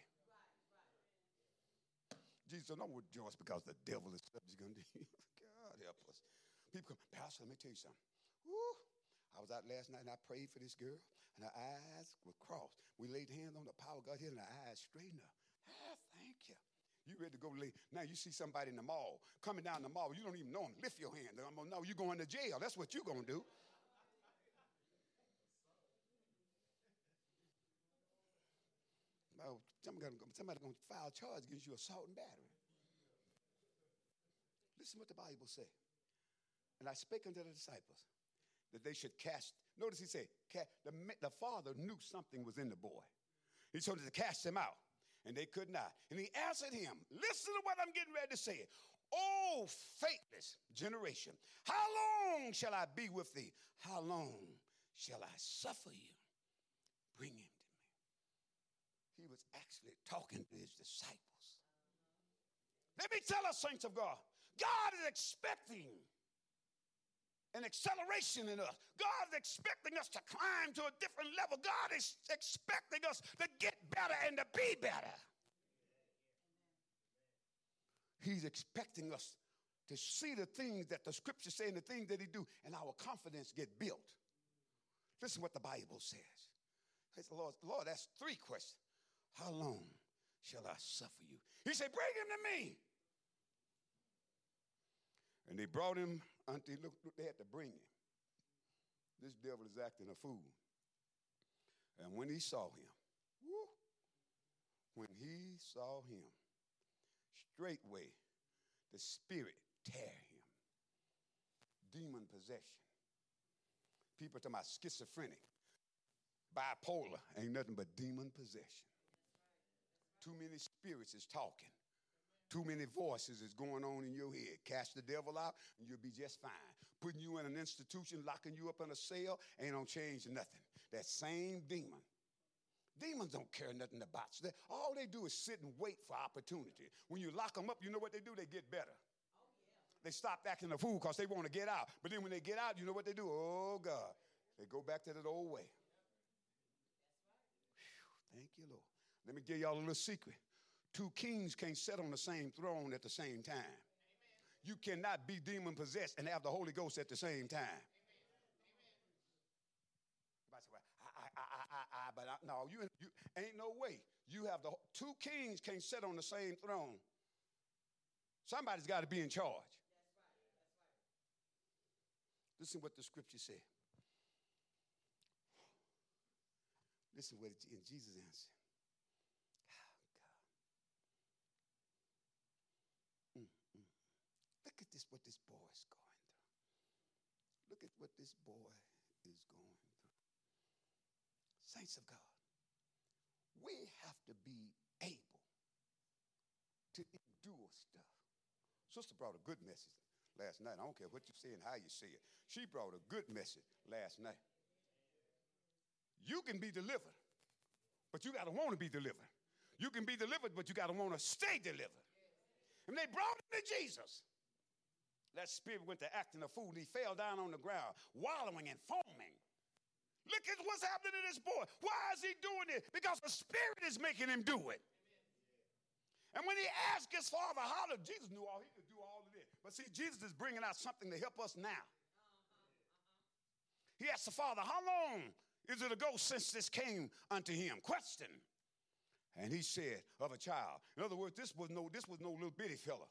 S1: Jesus said, don't rejoice because the devil is subject unto you. God help us. People come, Pastor, let me tell you something. Woo. Out last night and I prayed for this girl, and her eyes were crossed. We laid hands on the power of God here, and her eyes straightened up. Ah, thank you. You ready to go lay. Now you see somebody in the mall coming down the mall. You don't even know him. Lift your hand. I'm gonna know you're going to jail. That's what you're gonna do. Well, somebody, gonna file charge against you assault and battery. Listen what the Bible say. And I spake unto the disciples that they should cast. Notice he said, the, the father knew something was in the boy. He told them to cast him out and they could not. And he answered him, Listen to what I'm getting ready to say. Oh, faithless generation, how long shall I be with thee? How long shall I suffer you? Bring him to me. He was actually talking to his disciples. Let me tell us, saints of God, God is expecting an acceleration in us. God is expecting us to climb to a different level. God is expecting us to get better and to be better. He's expecting us to see the things that the scriptures say and the things that he do, and our confidence get built. Listen what the Bible says. Says the Lord, Lord, that's three questions. How long shall I suffer you? He said, Bring him to me. And they brought him until look, they had to bring him. This devil is acting a fool. And when he saw him, whoo, when he saw him, straightway the spirit tear him. Demon possession. People talking about schizophrenic, bipolar, ain't nothing but demon possession. Too many spirits is talking. Too many voices is going on in your head. Cast the devil out, and you'll be just fine. Putting you in an institution, locking you up in a cell, ain't gonna change nothing. That same demon. Demons don't care nothing about you. All they do is sit and wait for opportunity. When you lock them up, you know what they do? They get better. Oh, yeah. They stop acting a fool because they want to get out. But then when they get out, you know what they do? Oh, God. They go back to that old way. Whew, thank you, Lord. Let me give y'all a little secret. Two kings can't sit on the same throne at the same time. Amen. You cannot be demon possessed and have the Holy Ghost at the same time. Amen. Amen. I, I, I, I, but I, no, you, you ain't no way. You have the two kings can't sit on the same throne. Somebody's got to be in charge. That's right. That's right. Listen what the scripture said. Listen what it, in Jesus' answer. Look at this, what this boy is going through. Look at what this boy is going through. Saints of God, we have to be able to endure stuff. Sister brought a good message last night. I don't care what you say and how you say it. She brought a good message last night. You can be delivered, but you got to want to be delivered. You can be delivered, but you got to want to stay delivered. And they brought him to Jesus. That spirit went to acting a fool. He fell down on the ground, wallowing and foaming. Look at what's happening to this boy. Why is he doing it? Because the Spirit is making him do it. And when he asked his father how did Jesus knew all he could do all of this. But see, Jesus is bringing out something to help us now. He asked the father, How long is it ago since this came unto him? Question. And he said, Of a child. In other words, this was no, this was no little bitty fella.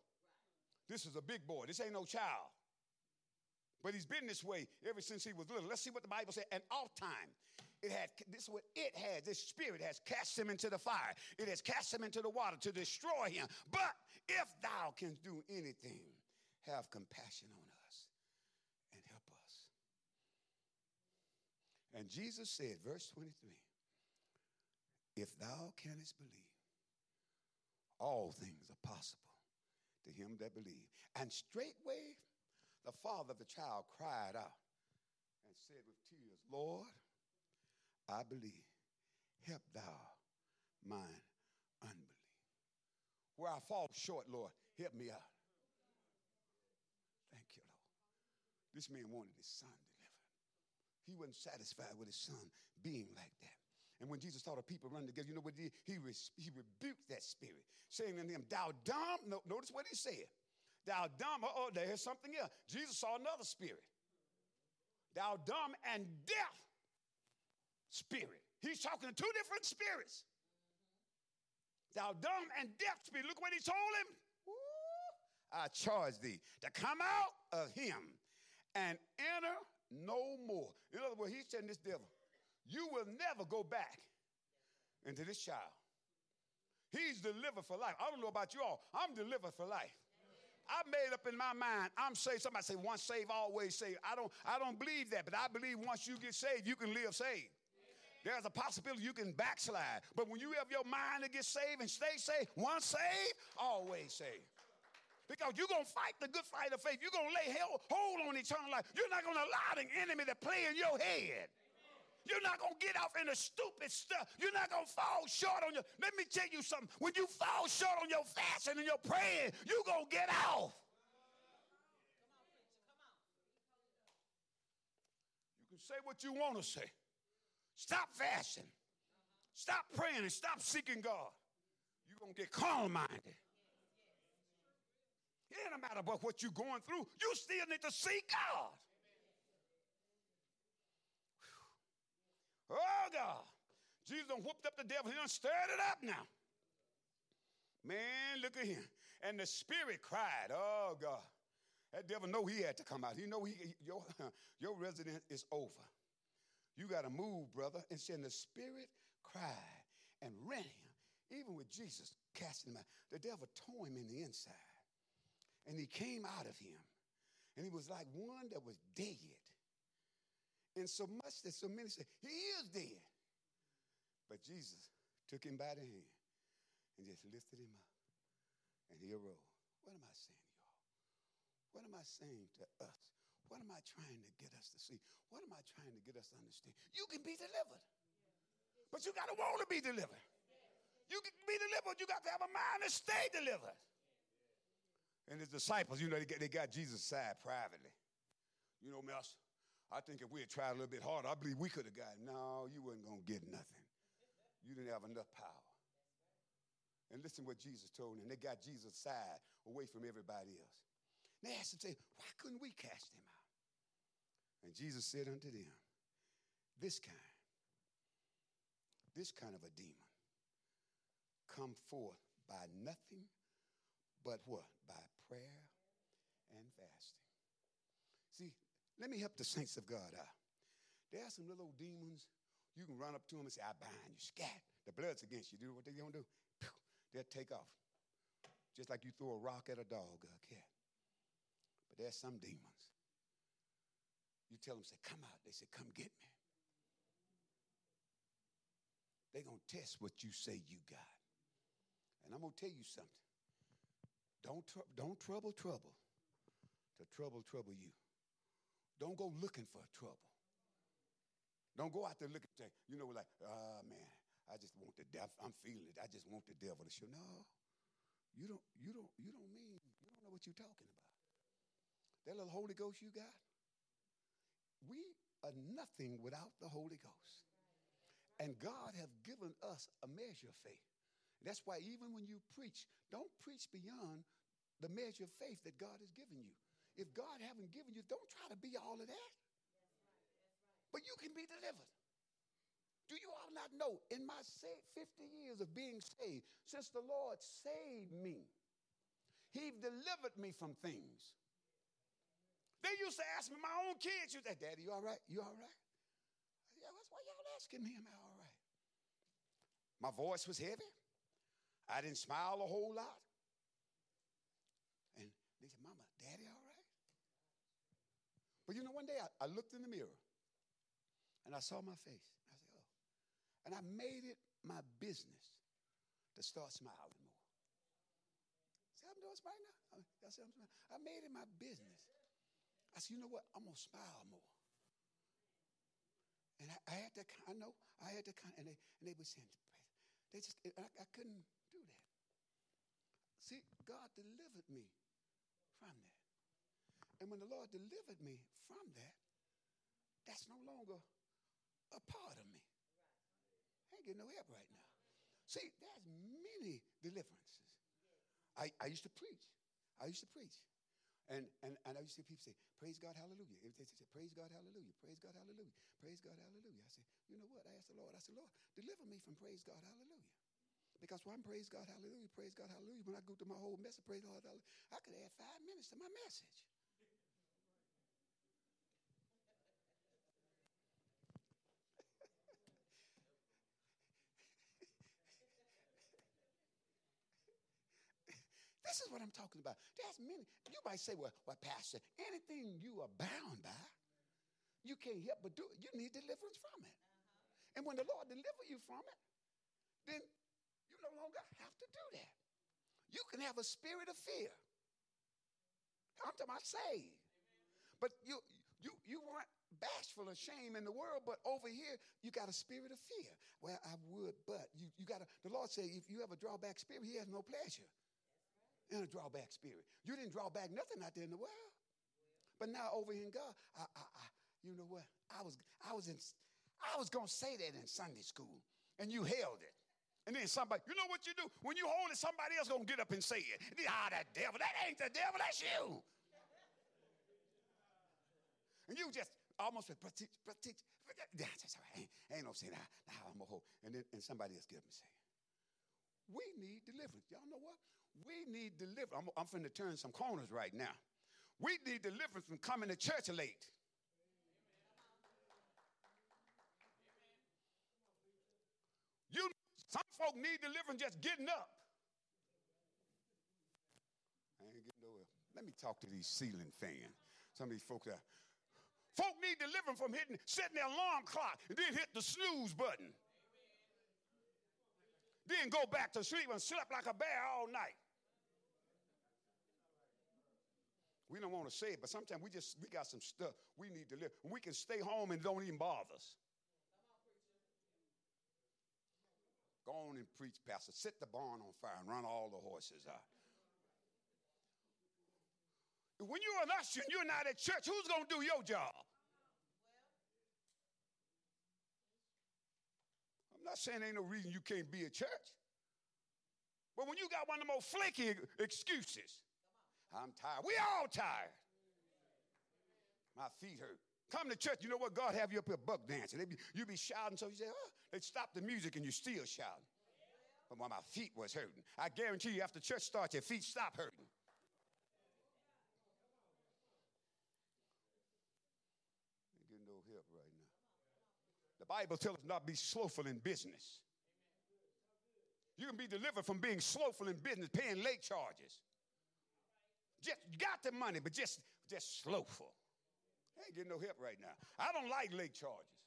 S1: This is a big boy. This ain't no child. But he's been this way ever since he was little. Let's see what the Bible said. And oft time, it had this is what it has. This spirit has cast him into the fire. It has cast him into the water to destroy him. But if thou canst do anything, have compassion on us and help us. And Jesus said, verse 23, if thou canst believe, all things are possible to him that believe. And straightway the father of the child cried out and said with tears, Lord, I believe. Help thou mine unbelief. Where I fall short, Lord, help me out. Thank you, Lord. This man wanted his son delivered. He wasn't satisfied with his son being like that. And when Jesus saw the people running together, you know what he did? He, re- he rebuked that spirit, saying to them, Thou dumb. No, notice what he said. Thou dumb. Oh, there's something else. Jesus saw another spirit. Thou dumb and deaf spirit. He's talking to two different spirits. Thou dumb and deaf spirit. Look what he told him. I charge thee to come out of him and enter no more. In other words, he's telling this devil, you will never go back into this child. He's delivered for life. I don't know about you all. I'm delivered for life. I made up in my mind, I'm saved. Somebody say, once saved, always saved. I don't, I don't believe that, but I believe once you get saved, you can live saved. There's a possibility you can backslide. But when you have your mind to get saved and stay saved, once saved, always saved. Because you're going to fight the good fight of faith. You're going to lay hell, hold on eternal life. You're not going to allow the enemy to play in your head. You're not going to get off in the stupid stuff. You're not going to fall short on your. Let me tell you something. When you fall short on your fasting and your praying, you're going to get off. You can say what you want to say. Stop fasting. Stop praying and stop seeking God. You're going to get calm minded. It ain't a matter about what you're going through. You still need to seek God. Oh, God. Jesus done whooped up the devil. He done stirred it up now. Man, look at him. And the spirit cried, oh, God. That devil know he had to come out. He know he, your, your residence is over. You got to move, brother. And said the spirit cried and ran him. Even with Jesus casting him out, the devil tore him in the inside. And he came out of him. And he was like one that was dead. And so much that so many say, He is dead. But Jesus took him by the hand and just lifted him up. And he arose. What am I saying, y'all? What am I saying to us? What am I trying to get us to see? What am I trying to get us to understand? You can be delivered. But you got to want to be delivered. You can be delivered. You got to have a mind to stay delivered. And his disciples, you know, they got, Jesus' side privately. You know, Master, I think if we had tried a little bit harder, I believe we could have gotten. No, you wasn't going to get nothing. You didn't have enough power. And listen what Jesus told them. They got Jesus' side away from everybody else. They asked him, say, why couldn't we cast him out? And Jesus said unto them, this kind, this kind of a demon come forth by nothing but what? By prayer and fasting. Let me help the saints of God out. There are some little old demons. You can run up to them and say, I bind you. Scat. The blood's against you. Do what they're gonna do? They'll take off. Just like you throw a rock at a dog or a cat. But there's some demons. You tell them, say, come out. They say, come get me. They're going to test what you say you got. And I'm going to tell you something. Don't, tr- don't trouble trouble to trouble trouble you. Don't go looking for trouble. Don't go out there looking, say, you know, like, oh man, I just want the devil. I'm feeling it. I just want the devil to show. No, you don't. You don't. You don't mean. You don't know what you're talking about. That little Holy Ghost you got. We are nothing without the Holy Ghost. And God have given us a measure of faith. That's why even when you preach, don't preach beyond the measure of faith that God has given you. If God haven't given you, don't try to be all of that but you can be delivered. Do you all not know in my 50 years of being saved, since the Lord saved me, He delivered me from things. They used to ask me, my own kids, you say, Daddy, you all right? You all right? Yeah, that's why y'all asking me, am I all right? My voice was heavy. I didn't smile a whole lot. And they said, Mama? But you know, one day I, I looked in the mirror and I saw my face. I said, oh. And I made it my business to start smiling more. See, I'm doing right now. I, see, I'm smiling. I made it my business. I said, you know what? I'm going to smile more. And I, I, had to, I know, I had to, and they, and they were saying, they just, I, I couldn't do that. See, God delivered me from that. And when the Lord delivered me from that, that's no longer a part of me. I ain't getting no help right now. See, there's many deliverances. I, I used to preach. I used to preach. And, and, and I used to hear people say, Praise God, hallelujah. They say, Praise God, hallelujah. Praise God, hallelujah. Praise God, hallelujah. I said, You know what? I asked the Lord, I said, Lord, deliver me from praise God, hallelujah. Because when I'm praise God, hallelujah, praise God, hallelujah, when I go to my whole message, praise God, hallelujah, I could add five minutes to my message. This is what I'm talking about. There's many. You might say, well, well, Pastor, anything you are bound by, you can't help but do it. You need deliverance from it. Uh-huh. And when the Lord deliver you from it, then you no longer have to do that. You can have a spirit of fear. I'm talking about saved. But you you you weren't bashful or shame in the world, but over here you got a spirit of fear. Well, I would, but you, you got to, the Lord say if you have a drawback spirit, he has no pleasure in a drawback spirit. You didn't draw back nothing out there in the world. But now over in God, I, I, I, you know what? I was, I was in, I was gonna say that in Sunday school, and you held it. And then somebody, you know what you do? When you hold it, somebody else gonna get up and say it. Ah, that devil, that ain't the devil, that's you. And you just almost teach, but teach. That's all right. Ain't, ain't no nah, nah, I'm a hold. And then and somebody else get up and say. We need deliverance. Y'all know what? We need deliverance. I'm, I'm finna turn some corners right now. We need deliverance from coming to church late. You, some folk need deliverance just getting up. I ain't getting nowhere. Let me talk to these ceiling fans. Some of these folks there. Folk need deliverance from hitting, setting their alarm clock and then hit the snooze button. Then go back to sleep and slept like a bear all night. We don't want to say it, but sometimes we just we got some stuff we need to live. We can stay home and don't even bother us. Go on and preach, Pastor. Set the barn on fire and run all the horses out. When you're an usher and you're not at church, who's going to do your job? I'm not saying there ain't no reason you can't be at church. But when you got one of the most flaky excuses, I'm tired. We all tired. My feet hurt. Come to church. You know what? God have you up here buck dancing. Be, you be shouting, so you say, oh, they stop the music and you still shouting. But when my feet was hurting, I guarantee you after church starts, your feet stop hurting. Ain't getting no help right now. The Bible tells us not to be slothful in business. You can be delivered from being slothful in business, paying late charges. Just got the money, but just just slowful. I ain't getting no help right now. I don't like late charges.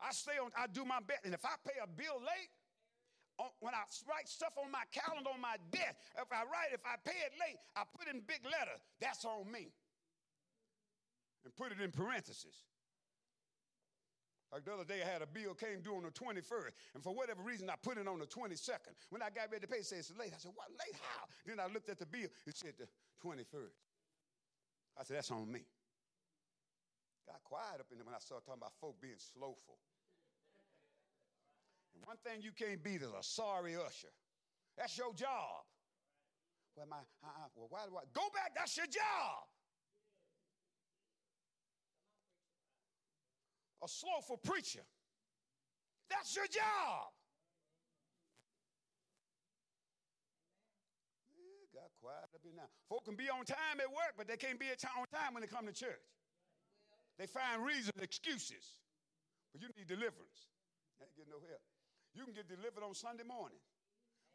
S1: I stay on, I do my best. And if I pay a bill late, when I write stuff on my calendar on my desk, if I write, if I pay it late, I put in big letters. That's on me. And put it in parentheses. Like the other day, I had a bill came due on the 21st, and for whatever reason, I put it on the 22nd. When I got ready to pay, it said it's late. I said, "What late? How?" Then I looked at the bill. It said the 21st. I said, "That's on me." Got quiet up in there when I started talking about folk being slowful. And one thing you can't beat is a sorry usher. That's your job. Well, my, uh-uh, well, why do I go back? That's your job. A slowful preacher. That's your job. Yeah, got quiet up in now. Folk can be on time at work, but they can't be on time when they come to church. They find reasons, excuses. But you need deliverance. Ain't get no help. You can get delivered on Sunday morning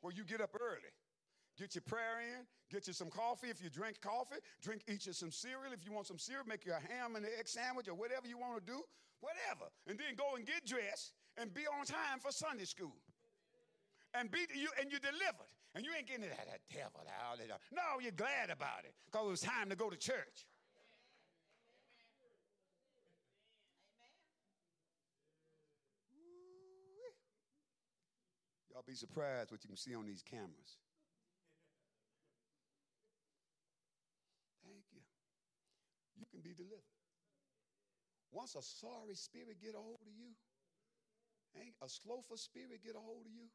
S1: where you get up early. Get your prayer in, get you some coffee if you drink coffee, drink, eat you some cereal if you want some cereal, make you a ham and egg sandwich or whatever you want to do, whatever. And then go and get dressed and be on time for Sunday school. And be you and you delivered. And you ain't getting that, that devil out. No, you're glad about it because it was time to go to church. Y'all be surprised what you can see on these cameras. Thank you. You can be delivered. Once a sorry spirit get a hold of you, ain't a slothful spirit get a hold of you,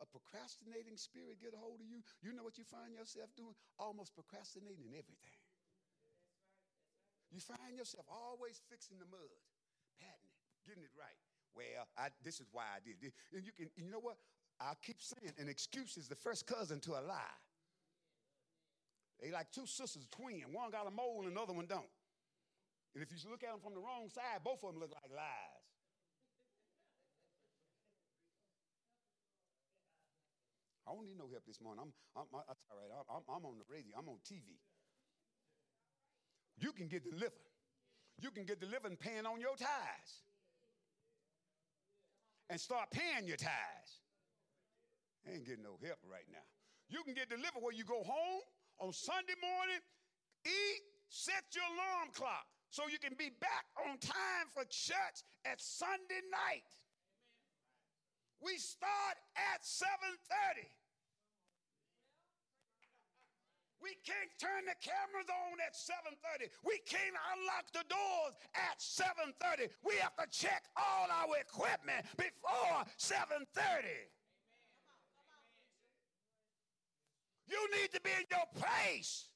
S1: a procrastinating spirit get a hold of you, you know what you find yourself doing? Almost procrastinating everything. You find yourself always fixing the mud, patting it, getting it right. Well, I, this is why I did this. And you can, you know what? I keep saying an excuse is the first cousin to a lie. They like two sisters, twin. One got a mole and the other one don't. And if you look at them from the wrong side, both of them look like lies. I don't need no help this morning. I'm, I'm, that's all right. I'm, I'm on the radio. I'm on TV. You can get delivered. You can get delivered and paying on your tithes. And start paying your tithes ain't getting no help right now. You can get delivered where you go home on Sunday morning, eat, set your alarm clock so you can be back on time for church at Sunday night. We start at 7:30. We can't turn the cameras on at 7:30. We can't unlock the doors at 7:30. We have to check all our equipment before 7:30. You need to be in your place.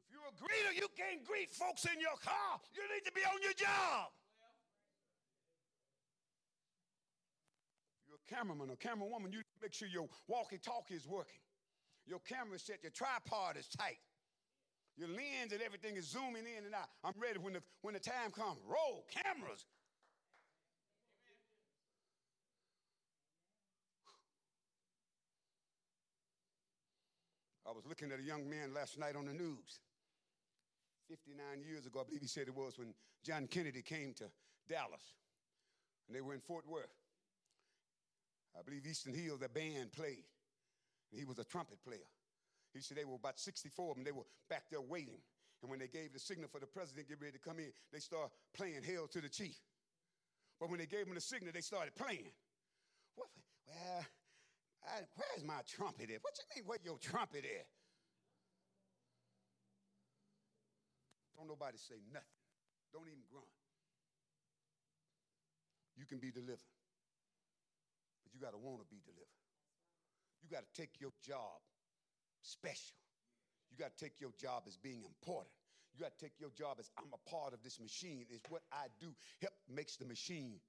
S1: If you're a greeter, you can't greet folks in your car. You need to be on your job. You're a cameraman or camerawoman, you make sure your walkie-talkie is working. Your camera set, your tripod is tight. Your lens and everything is zooming in and out. I'm ready when the, when the time comes. Roll, cameras, I was looking at a young man last night on the news. 59 years ago, I believe he said it was when John Kennedy came to Dallas and they were in Fort Worth. I believe Eastern Hill, the band played. He was a trumpet player. He said they were about 64 of them. They were back there waiting. And when they gave the signal for the president get ready to come in, they started playing Hail to the Chief. But when they gave him the signal, they started playing. What? Well, I, where's my trumpet at? What you mean, where your trumpet at? Don't nobody say nothing. Don't even grunt. You can be delivered, but you got to want to be delivered. You got to take your job special. You got to take your job as being important. You got to take your job as I'm a part of this machine. Is what I do. Help makes the machine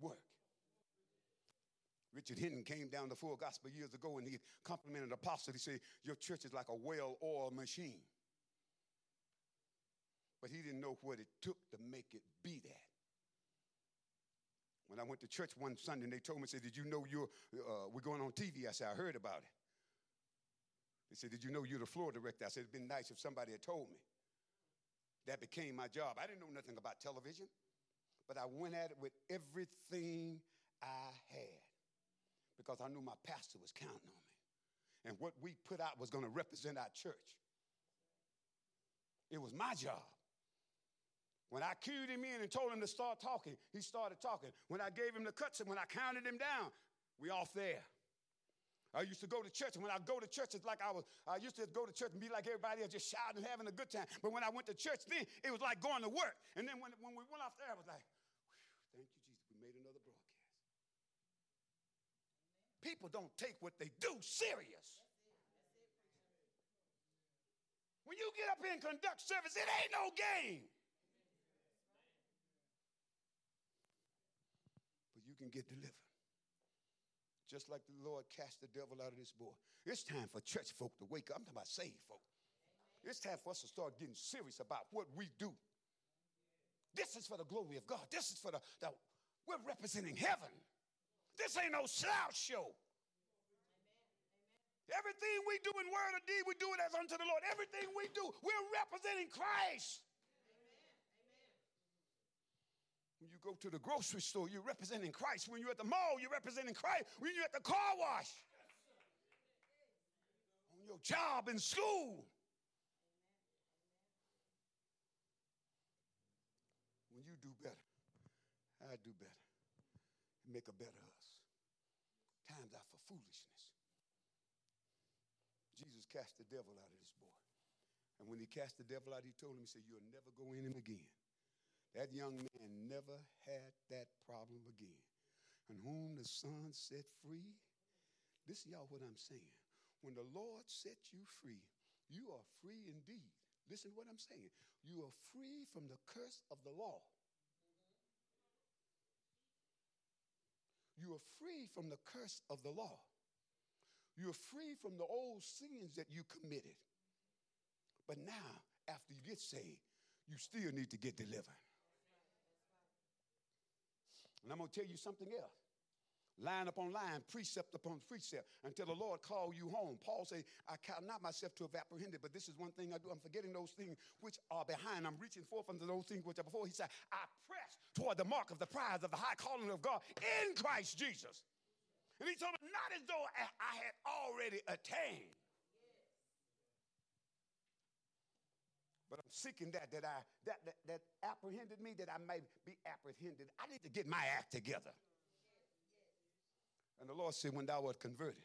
S1: work. Richard Hinton came down the full gospel years ago and he complimented an apostle. He said, Your church is like a well oiled machine. But he didn't know what it took to make it be that. When I went to church one Sunday and they told me, said, Did you know you're, uh, we're going on TV? I said, I heard about it. They said, Did you know you're the floor director? I said, It'd been nice if somebody had told me. That became my job. I didn't know nothing about television. But I went at it with everything I had because I knew my pastor was counting on me. And what we put out was going to represent our church. It was my job. When I cued him in and told him to start talking, he started talking. When I gave him the cuts and when I counted him down, we off there. I used to go to church, and when I go to church, it's like I was, I used to go to church and be like everybody else, just shouting and having a good time. But when I went to church then, it was like going to work. And then when, when we went off there, I was like, thank you, Jesus, we made another broadcast. People don't take what they do serious. When you get up here and conduct service, it ain't no game. But you can get delivered. Just like the Lord cast the devil out of this boy. It's time for church folk to wake up. I'm talking about saved folk. It's time for us to start getting serious about what we do. This is for the glory of God. This is for the, the we're representing heaven. This ain't no slouch show. Everything we do in word or deed, we do it as unto the Lord. Everything we do, we're representing Christ. When you go to the grocery store, you're representing Christ. When you're at the mall, you're representing Christ. When you're at the car wash, on your job in school. When you do better, I do better. and Make a better us. Times out for foolishness. Jesus cast the devil out of this boy. And when he cast the devil out, he told him, he said, You'll never go in him again. That young man never had that problem again. And whom the Son set free, this y'all what I'm saying. When the Lord set you free, you are free indeed. Listen to what I'm saying. You are free from the curse of the law. You are free from the curse of the law. You're free from the old sins that you committed. But now, after you get saved, you still need to get delivered. And I'm going to tell you something else. Line upon line, precept upon precept, until the Lord call you home. Paul said, I count not myself to have apprehended, but this is one thing I do. I'm forgetting those things which are behind. I'm reaching forth unto those things which are before. He said, I press toward the mark of the prize of the high calling of God in Christ Jesus. And he told me, not as though I had already attained. But I'm seeking that, that I that, that that apprehended me, that I may be apprehended. I need to get my act together. And the Lord said, when thou art converted,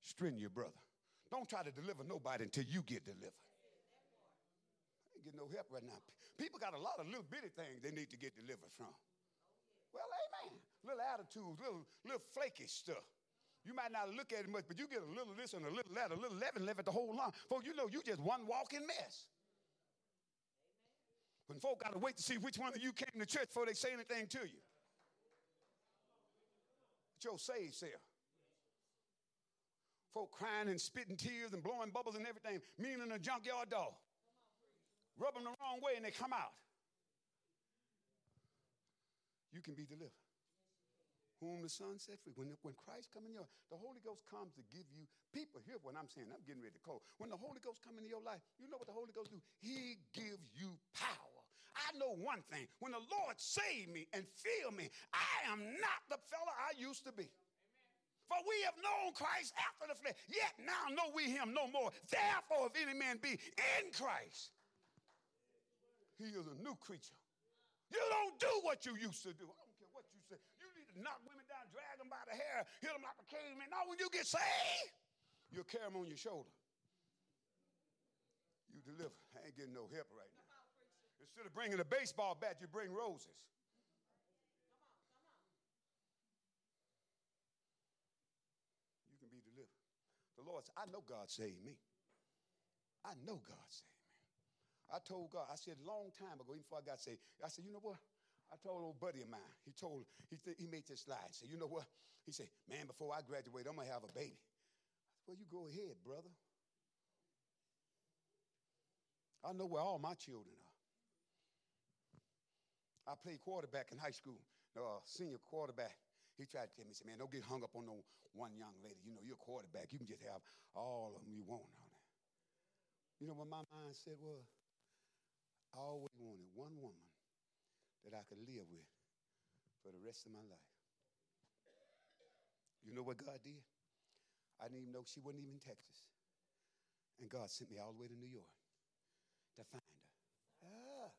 S1: strengthen your brother. Don't try to deliver nobody until you get delivered. I ain't getting no help right now. People got a lot of little bitty things they need to get delivered from. Well, amen. Little attitudes, little, little flaky stuff. You might not look at it much, but you get a little this and a little that, a little leaven left at the whole lump. Folks, you know you just one walking mess. When folk got to wait to see which one of you came to church before they say anything to you. But What your saved self. Folk crying and spitting tears and blowing bubbles and everything, meaning a junkyard dog. Rub them the wrong way and they come out. You can be delivered. Whom the Son set free. When, when Christ come in your the Holy Ghost comes to give you people. Hear what I'm saying. I'm getting ready to call. When the Holy Ghost come into your life, you know what the Holy Ghost do? He gives you power I know one thing. When the Lord saved me and filled me, I am not the fella I used to be. For we have known Christ after the flesh, yet now know we him no more. Therefore, if any man be in Christ, he is a new creature. You don't do what you used to do. I don't care what you say. You need to knock women down, drag them by the hair, hit them like a caveman. Now, when you get saved, you'll carry them on your shoulder. You deliver. I ain't getting no help right now. Instead of bringing a baseball bat, you bring roses. You can be delivered. The Lord said, I know God saved me. I know God saved me. I told God, I said a long time ago, even before I got saved, I said, you know what? I told an old buddy of mine, he told, he, th- he made this slide. Said, you know what? He said, man, before I graduate, I'm going to have a baby. I said, well, you go ahead, brother. I know where all my children are. I played quarterback in high school, uh, senior quarterback. He tried to tell me, he said, man, don't get hung up on no one young lady. You know, you're a quarterback. You can just have all of them you want on it. You know what my mind said was? I always wanted one woman that I could live with for the rest of my life. You know what God did? I didn't even know she wasn't even in Texas. And God sent me all the way to New York to find her. Ah.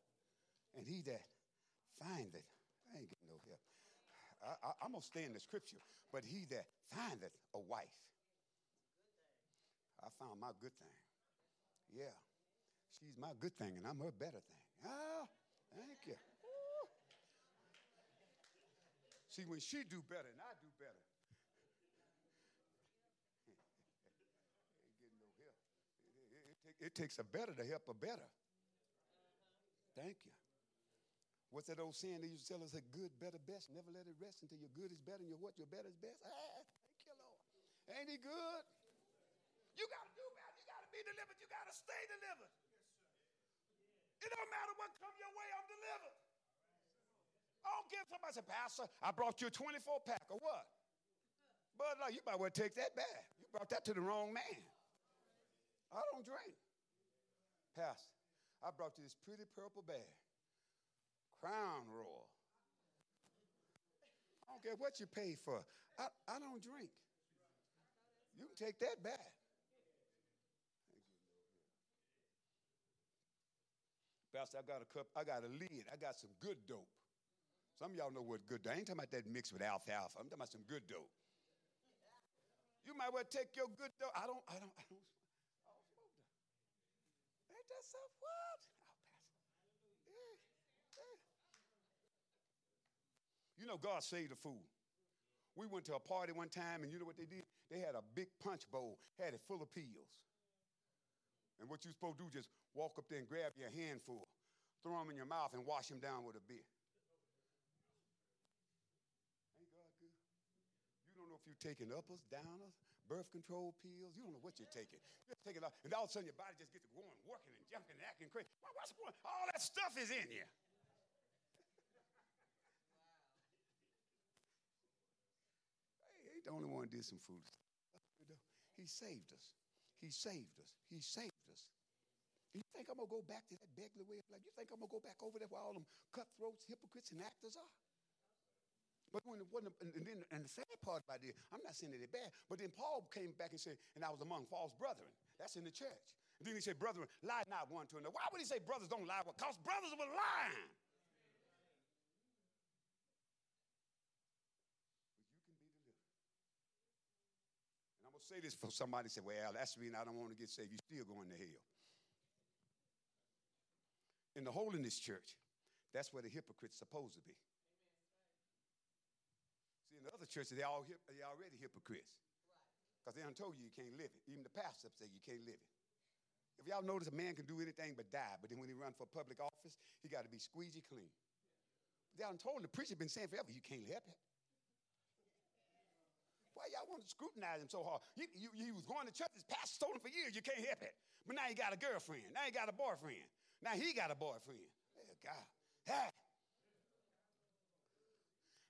S1: And he that findeth, I ain't getting no help. I, am going to stay in the scripture, but he that findeth a wife. I found my good thing. Yeah. She's my good thing, and I'm her better thing. Ah, thank you. See, when she do better and I do better, ain't getting no help. it takes a better to help a better. Thank you. What's that old saying they used to tell us? A good, better, best. Never let it rest until your good is better and your what? Your better is best. Ah, thank you, Lord. Ain't he good? You got to do better. You got to be delivered. You got to stay delivered. It don't matter what come your way, I'm delivered. I don't care somebody say, Pastor, I brought you a 24 pack or what? But like, you might well take that back. You brought that to the wrong man. I don't drink. Pastor, I brought you this pretty purple bag, Crown Royal. I don't care what you pay for. I, I don't drink. You can take that back. Pastor, I got a cup, I got a lid, I got some good dope. Some of y'all know what good dope. I ain't talking about that mixed with alfalfa. I'm talking about some good dope. You might well take your good dope. I don't, I don't, I don't yourself, what? Yeah, yeah. You know, God saved a fool. We went to a party one time, and you know what they did? They had a big punch bowl, had it full of peels. And what you're supposed to do, just walk up there and grab your handful, throw them in your mouth, and wash them down with a beer. Ain't God good? You don't know if you're taking uppers, downers, birth control pills. You don't know what you're taking. You're taking off, and all of a sudden your body just gets going, working and jumping and acting crazy. What's going? All that stuff is in you. hey, ain't the only one did some foolish. He saved us. He saved us. He saved us. You think I'm gonna go back to that beggarly way of life? You think I'm gonna go back over there where all them cutthroats, hypocrites, and actors are? But when, when and then and the sad part about this, I'm not saying that they're bad, but then Paul came back and said, and I was among false brethren. That's in the church. And then he said, brethren, lie not one to another. Why would he say brothers don't lie? Because brothers were lying. But you can be delivered. And I'm gonna say this for somebody say, well, that's the reason I don't want to get saved. You're still going to hell. In the holiness church, that's where the hypocrite's supposed to be. See, in the other churches, they all they already hypocrites. Because they done told you you can't live it. Even the pastor say you can't live it. If y'all notice, a man can do anything but die, but then when he run for public office, he got to be squeegee clean. But y'all told the preacher been saying forever, you can't help it. Why y'all want to scrutinize him so hard? You, you, was going to church, his pastor told him for years, you can't help it. But now he got a girlfriend. Now he got a boyfriend. Now he got a boyfriend. Oh, God. Hey.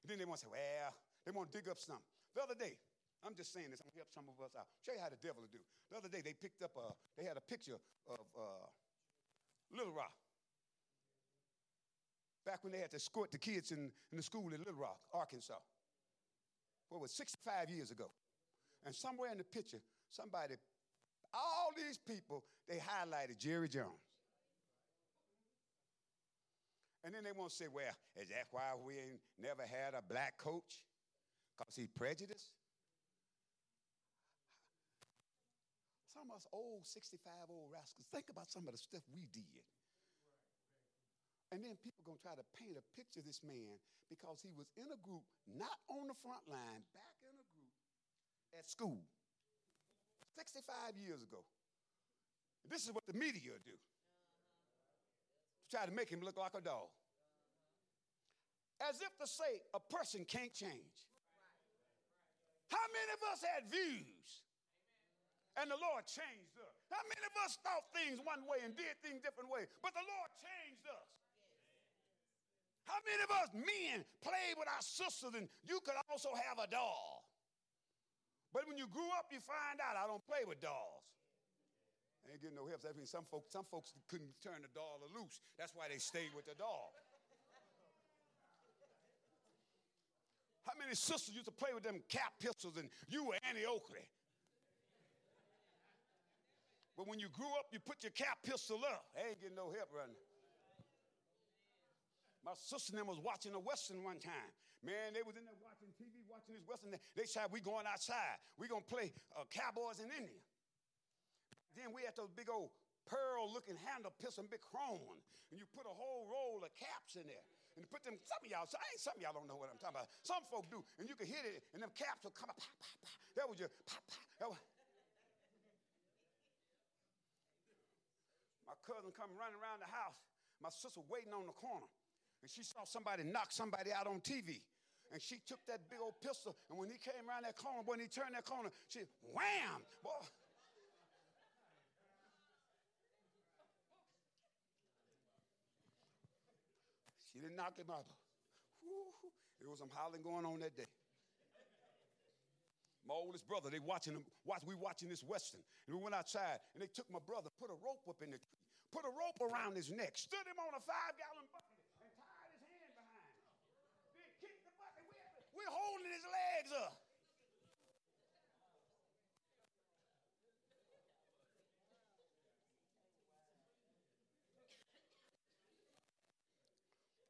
S1: And then they want to say, well, they want to dig up something. The other day, I'm just saying this, I'm gonna help some of us out. Show you how the devil will do. The other day, they picked up a, they had a picture of uh, Little Rock. Back when they had to escort the kids in, in the school in Little Rock, Arkansas. What was 65 years ago. And somewhere in the picture, somebody, all these people, they highlighted Jerry Jones. And then they want to say, well, is that why we ain't never had a black coach? Because he prejudiced? Some of us old 65 old rascals, think about some of the stuff we did. And then people going to try to paint a picture of this man because he was in a group, not on the front line, back in a group at school 65 years ago. This is what the media do to try to make him look like a dog. As if to say a person can't change. How many of us had views? And the Lord changed us. How many of us thought things one way and did things different way? But the Lord changed us. How many of us men played with our sisters and you could also have a doll? But when you grew up, you find out I don't play with dolls. I ain't getting no help. That means some folks, some folks couldn't turn the doll loose. That's why they stayed with the doll. How many sisters used to play with them cap pistols and you were Annie Oakley? But when you grew up, you put your cap pistol up. I ain't getting no help running. My sister and them was watching a Western one time. Man, they was in there watching TV, watching this Western. They said, we going outside. we going to play uh, Cowboys in India. Then we had those big old pearl-looking handle pistol, big chrome, and you put a whole roll of caps in there. And you put them, some of y'all, I ain't some of y'all don't know what I'm talking about. Some folk do, and you can hit it, and them caps will come up, pop, pop, pop. That was your pop, pop. My cousin come running around the house. My sister waiting on the corner and she saw somebody knock somebody out on TV. And she took that big old pistol, and when he came around that corner, when he turned that corner, she wham! Boy. She didn't knock him out. Whew. There was some howling going on that day. My oldest brother, they watching him, watch, we watching this Western. And we went outside and they took my brother, put a rope up in the tree, put a rope around his neck, stood him on a five-gallon bucket. We're holding his legs up.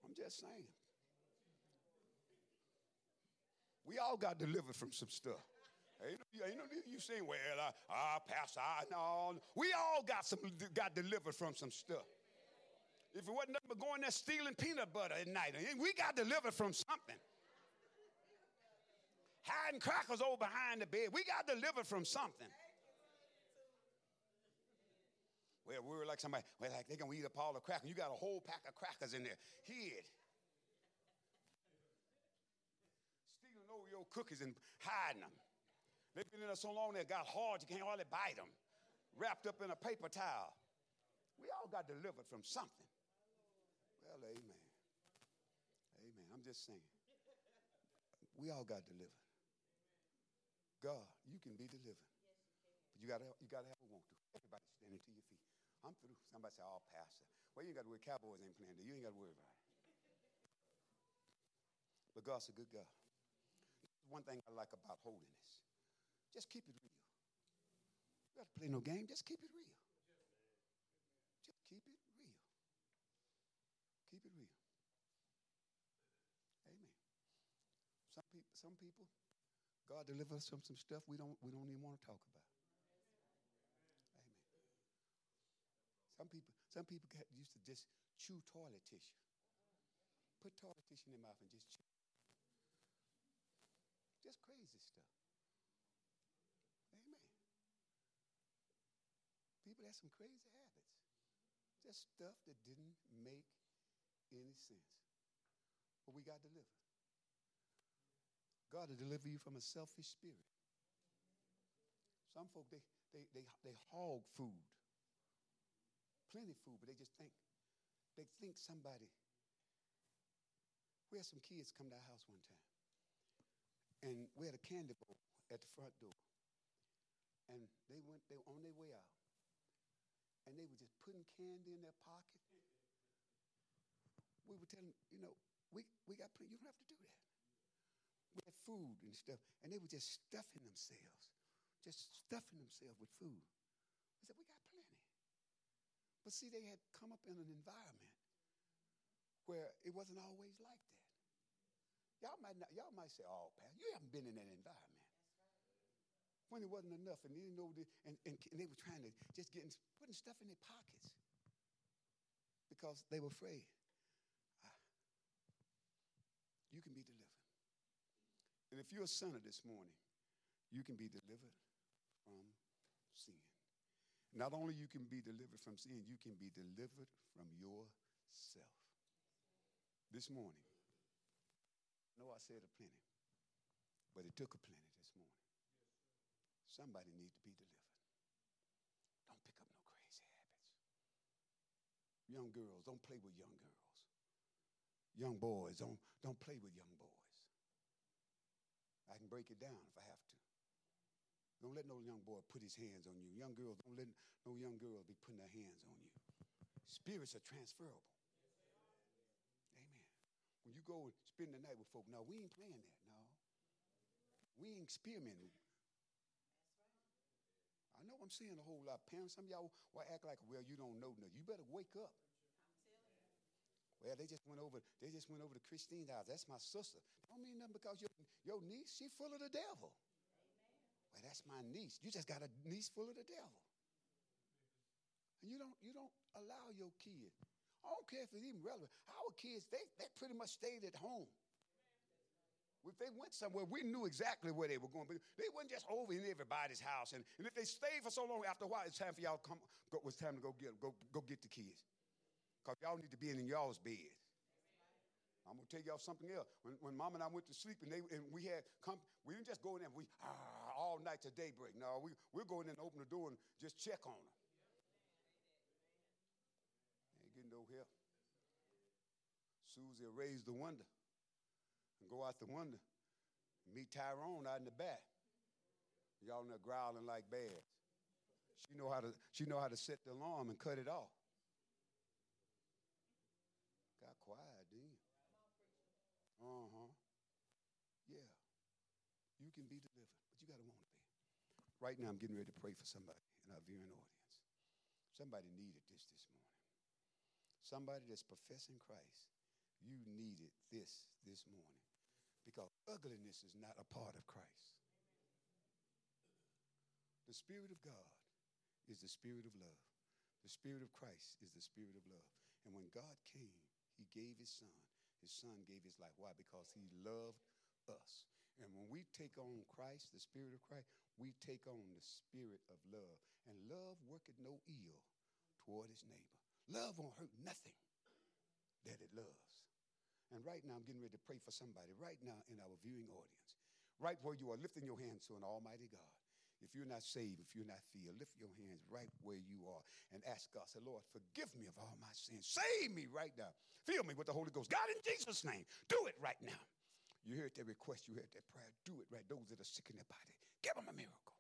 S1: I'm just saying. We all got delivered from some stuff. Ain't no, you saying, well, uh, ah, Pastor, I, no. We all got some got delivered from some stuff. If it wasn't nothing but going there stealing peanut butter at night, we got delivered from something hiding crackers over behind the bed. We got delivered from something. Well, we were like somebody, well, like they're gonna eat up all the crackers. You got a whole pack of crackers in there. Hid. Stealing your cookies and hiding them. They've been in there so long they got hard you can't hardly bite them. Wrapped up in a paper towel. We all got delivered from something. Well, amen. Amen. I'm just saying. We all got delivered. God, you can be delivered. But you gotta you gotta have a want to. Everybody standing to your feet. I'm through. Somebody say, oh, Pastor. Well, you ain't got to worry. Cowboys ain't playing. You ain't got to worry about it. But God's a good God. One thing I like about holiness. Just keep it real. You got to play no game. Just keep it real. Just keep it real. Keep it real. Amen. Some people, some people God deliver us from some stuff we don't, we don't even want to talk about. Amen. Some people, some people get used to just chew toilet tissue. Put toilet tissue in their mouth and just chew. Just crazy stuff. Amen. People have some crazy habits. Just stuff that didn't make any sense. But we got delivered. God will deliver you from a selfish spirit. Some folk, they, they, they, they hog food. Plenty of food, but they just think, they think somebody. We had some kids come to our house one time. And we had a candy bowl at the front door. And they went, they were on their way out. And they were just putting candy in their pocket. We were telling, you know, we, we got plenty, you don't have to do that had food and stuff, and they were just stuffing themselves, just stuffing themselves with food. I said, we got plenty. But see, they had come up in an environment where it wasn't always like that. Y'all might, not, y'all might say, oh, Pastor, you haven't been in that environment. When it wasn't enough, and you know, and, and, and they were trying to just get putting stuff in their pockets because they were afraid. Ah, you can be delivered. And if you're a sinner this morning, you can be delivered from sin. Not only you can be delivered from sin, you can be delivered from yourself. This morning, I know I said a plenty, but it took a plenty this morning. Somebody needs to be delivered. Don't pick up no crazy habits. Young girls, don't play with young girls. Young boys, don't, don't play with young boys. I can break it down if I have to. Don't let no young boy put his hands on you. Young girls, don't let no young girls be putting their hands on you. Spirits are transferable. Amen. When you go and spend the night with folk, no, we ain't playing that. No. We ain't experimenting. I know I'm seeing a whole lot of parents. Some of y'all will act like, well, you don't know nothing. You better wake up. Well, they just went over. They just went over to Christine's house. That's my sister. Don't mean nothing because your, your niece, she full of the devil. Amen. Well, that's my niece. You just got a niece full of the devil. And you don't you don't allow your kids. I don't care if it's even relevant. Our kids, they, they pretty much stayed at home. If they went somewhere, we knew exactly where they were going. But they weren't just over in everybody's house. And, and if they stayed for so long, after a while, it's time for y'all to come. Go, it was time to go get go go get the kids. Because y'all need to be in y'all's bed. I'm gonna tell y'all something else. When, when mom and I went to sleep and they and we had come, we didn't just go in there we ah, all night to daybreak. No, we we're going in and open the door and just check on them. Ain't getting no help. Susie raised the window and go out the and meet Tyrone out in the back. Y'all in there growling like bears. She know how to she know how to set the alarm and cut it off. Uh-huh. Yeah. You can be delivered, but you got to want to be. Right now, I'm getting ready to pray for somebody in our viewing audience. Somebody needed this this morning. Somebody that's professing Christ. You needed this this morning because ugliness is not a part of Christ. The Spirit of God is the Spirit of love. The Spirit of Christ is the Spirit of love. And when God came, He gave His Son his son gave his life. Why? Because he loved us. And when we take on Christ, the Spirit of Christ, we take on the Spirit of love. And love worketh no ill toward his neighbor. Love won't hurt nothing that it loves. And right now, I'm getting ready to pray for somebody right now in our viewing audience, right where you are lifting your hands to an Almighty God. If you're not saved, if you're not filled, lift your hands right where you are and ask God, say, Lord, forgive me of all my sins. Save me right now. Fill me with the Holy Ghost. God, in Jesus' name, do it right now. You heard that request, you heard that prayer. Do it right. Those that are sick in their body, give them a miracle.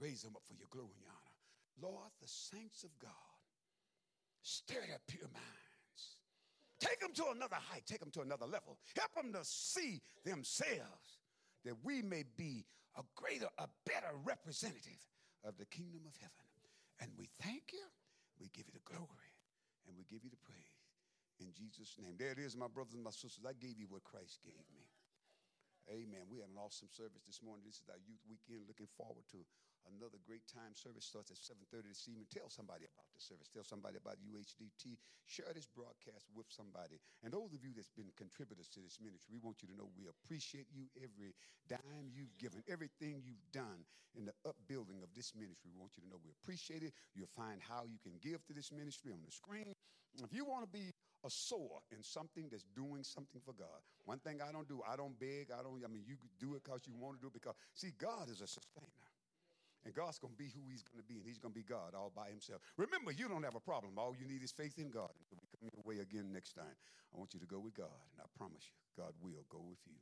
S1: Raise them up for your glory and your honor. Lord, the saints of God, stir their pure minds. Take them to another height, take them to another level. Help them to see themselves that we may be a greater, a better representative of the kingdom of heaven. And we thank you, we give you the glory, and we give you the praise. In Jesus' name. There it is, my brothers and my sisters. I gave you what Christ gave me. Amen. We had an awesome service this morning. This is our youth weekend. Looking forward to another great time. Service starts at 7:30 this evening. Tell somebody about the service. Tell somebody about UHDT. Share this broadcast with somebody. And those of you that's been contributors to this ministry, we want you to know we appreciate you every dime you've given, everything you've done in the upbuilding of this ministry. We want you to know we appreciate it. You'll find how you can give to this ministry on the screen. If you want to be a sower in something that's doing something for God. One thing I don't do, I don't beg, I don't, I mean, you do it because you want to do it because, see, God is a sustainer. And God's going to be who He's going to be, and He's going to be God all by Himself. Remember, you don't have a problem. All you need is faith in God. Until we come your way again next time, I want you to go with God, and I promise you, God will go with you.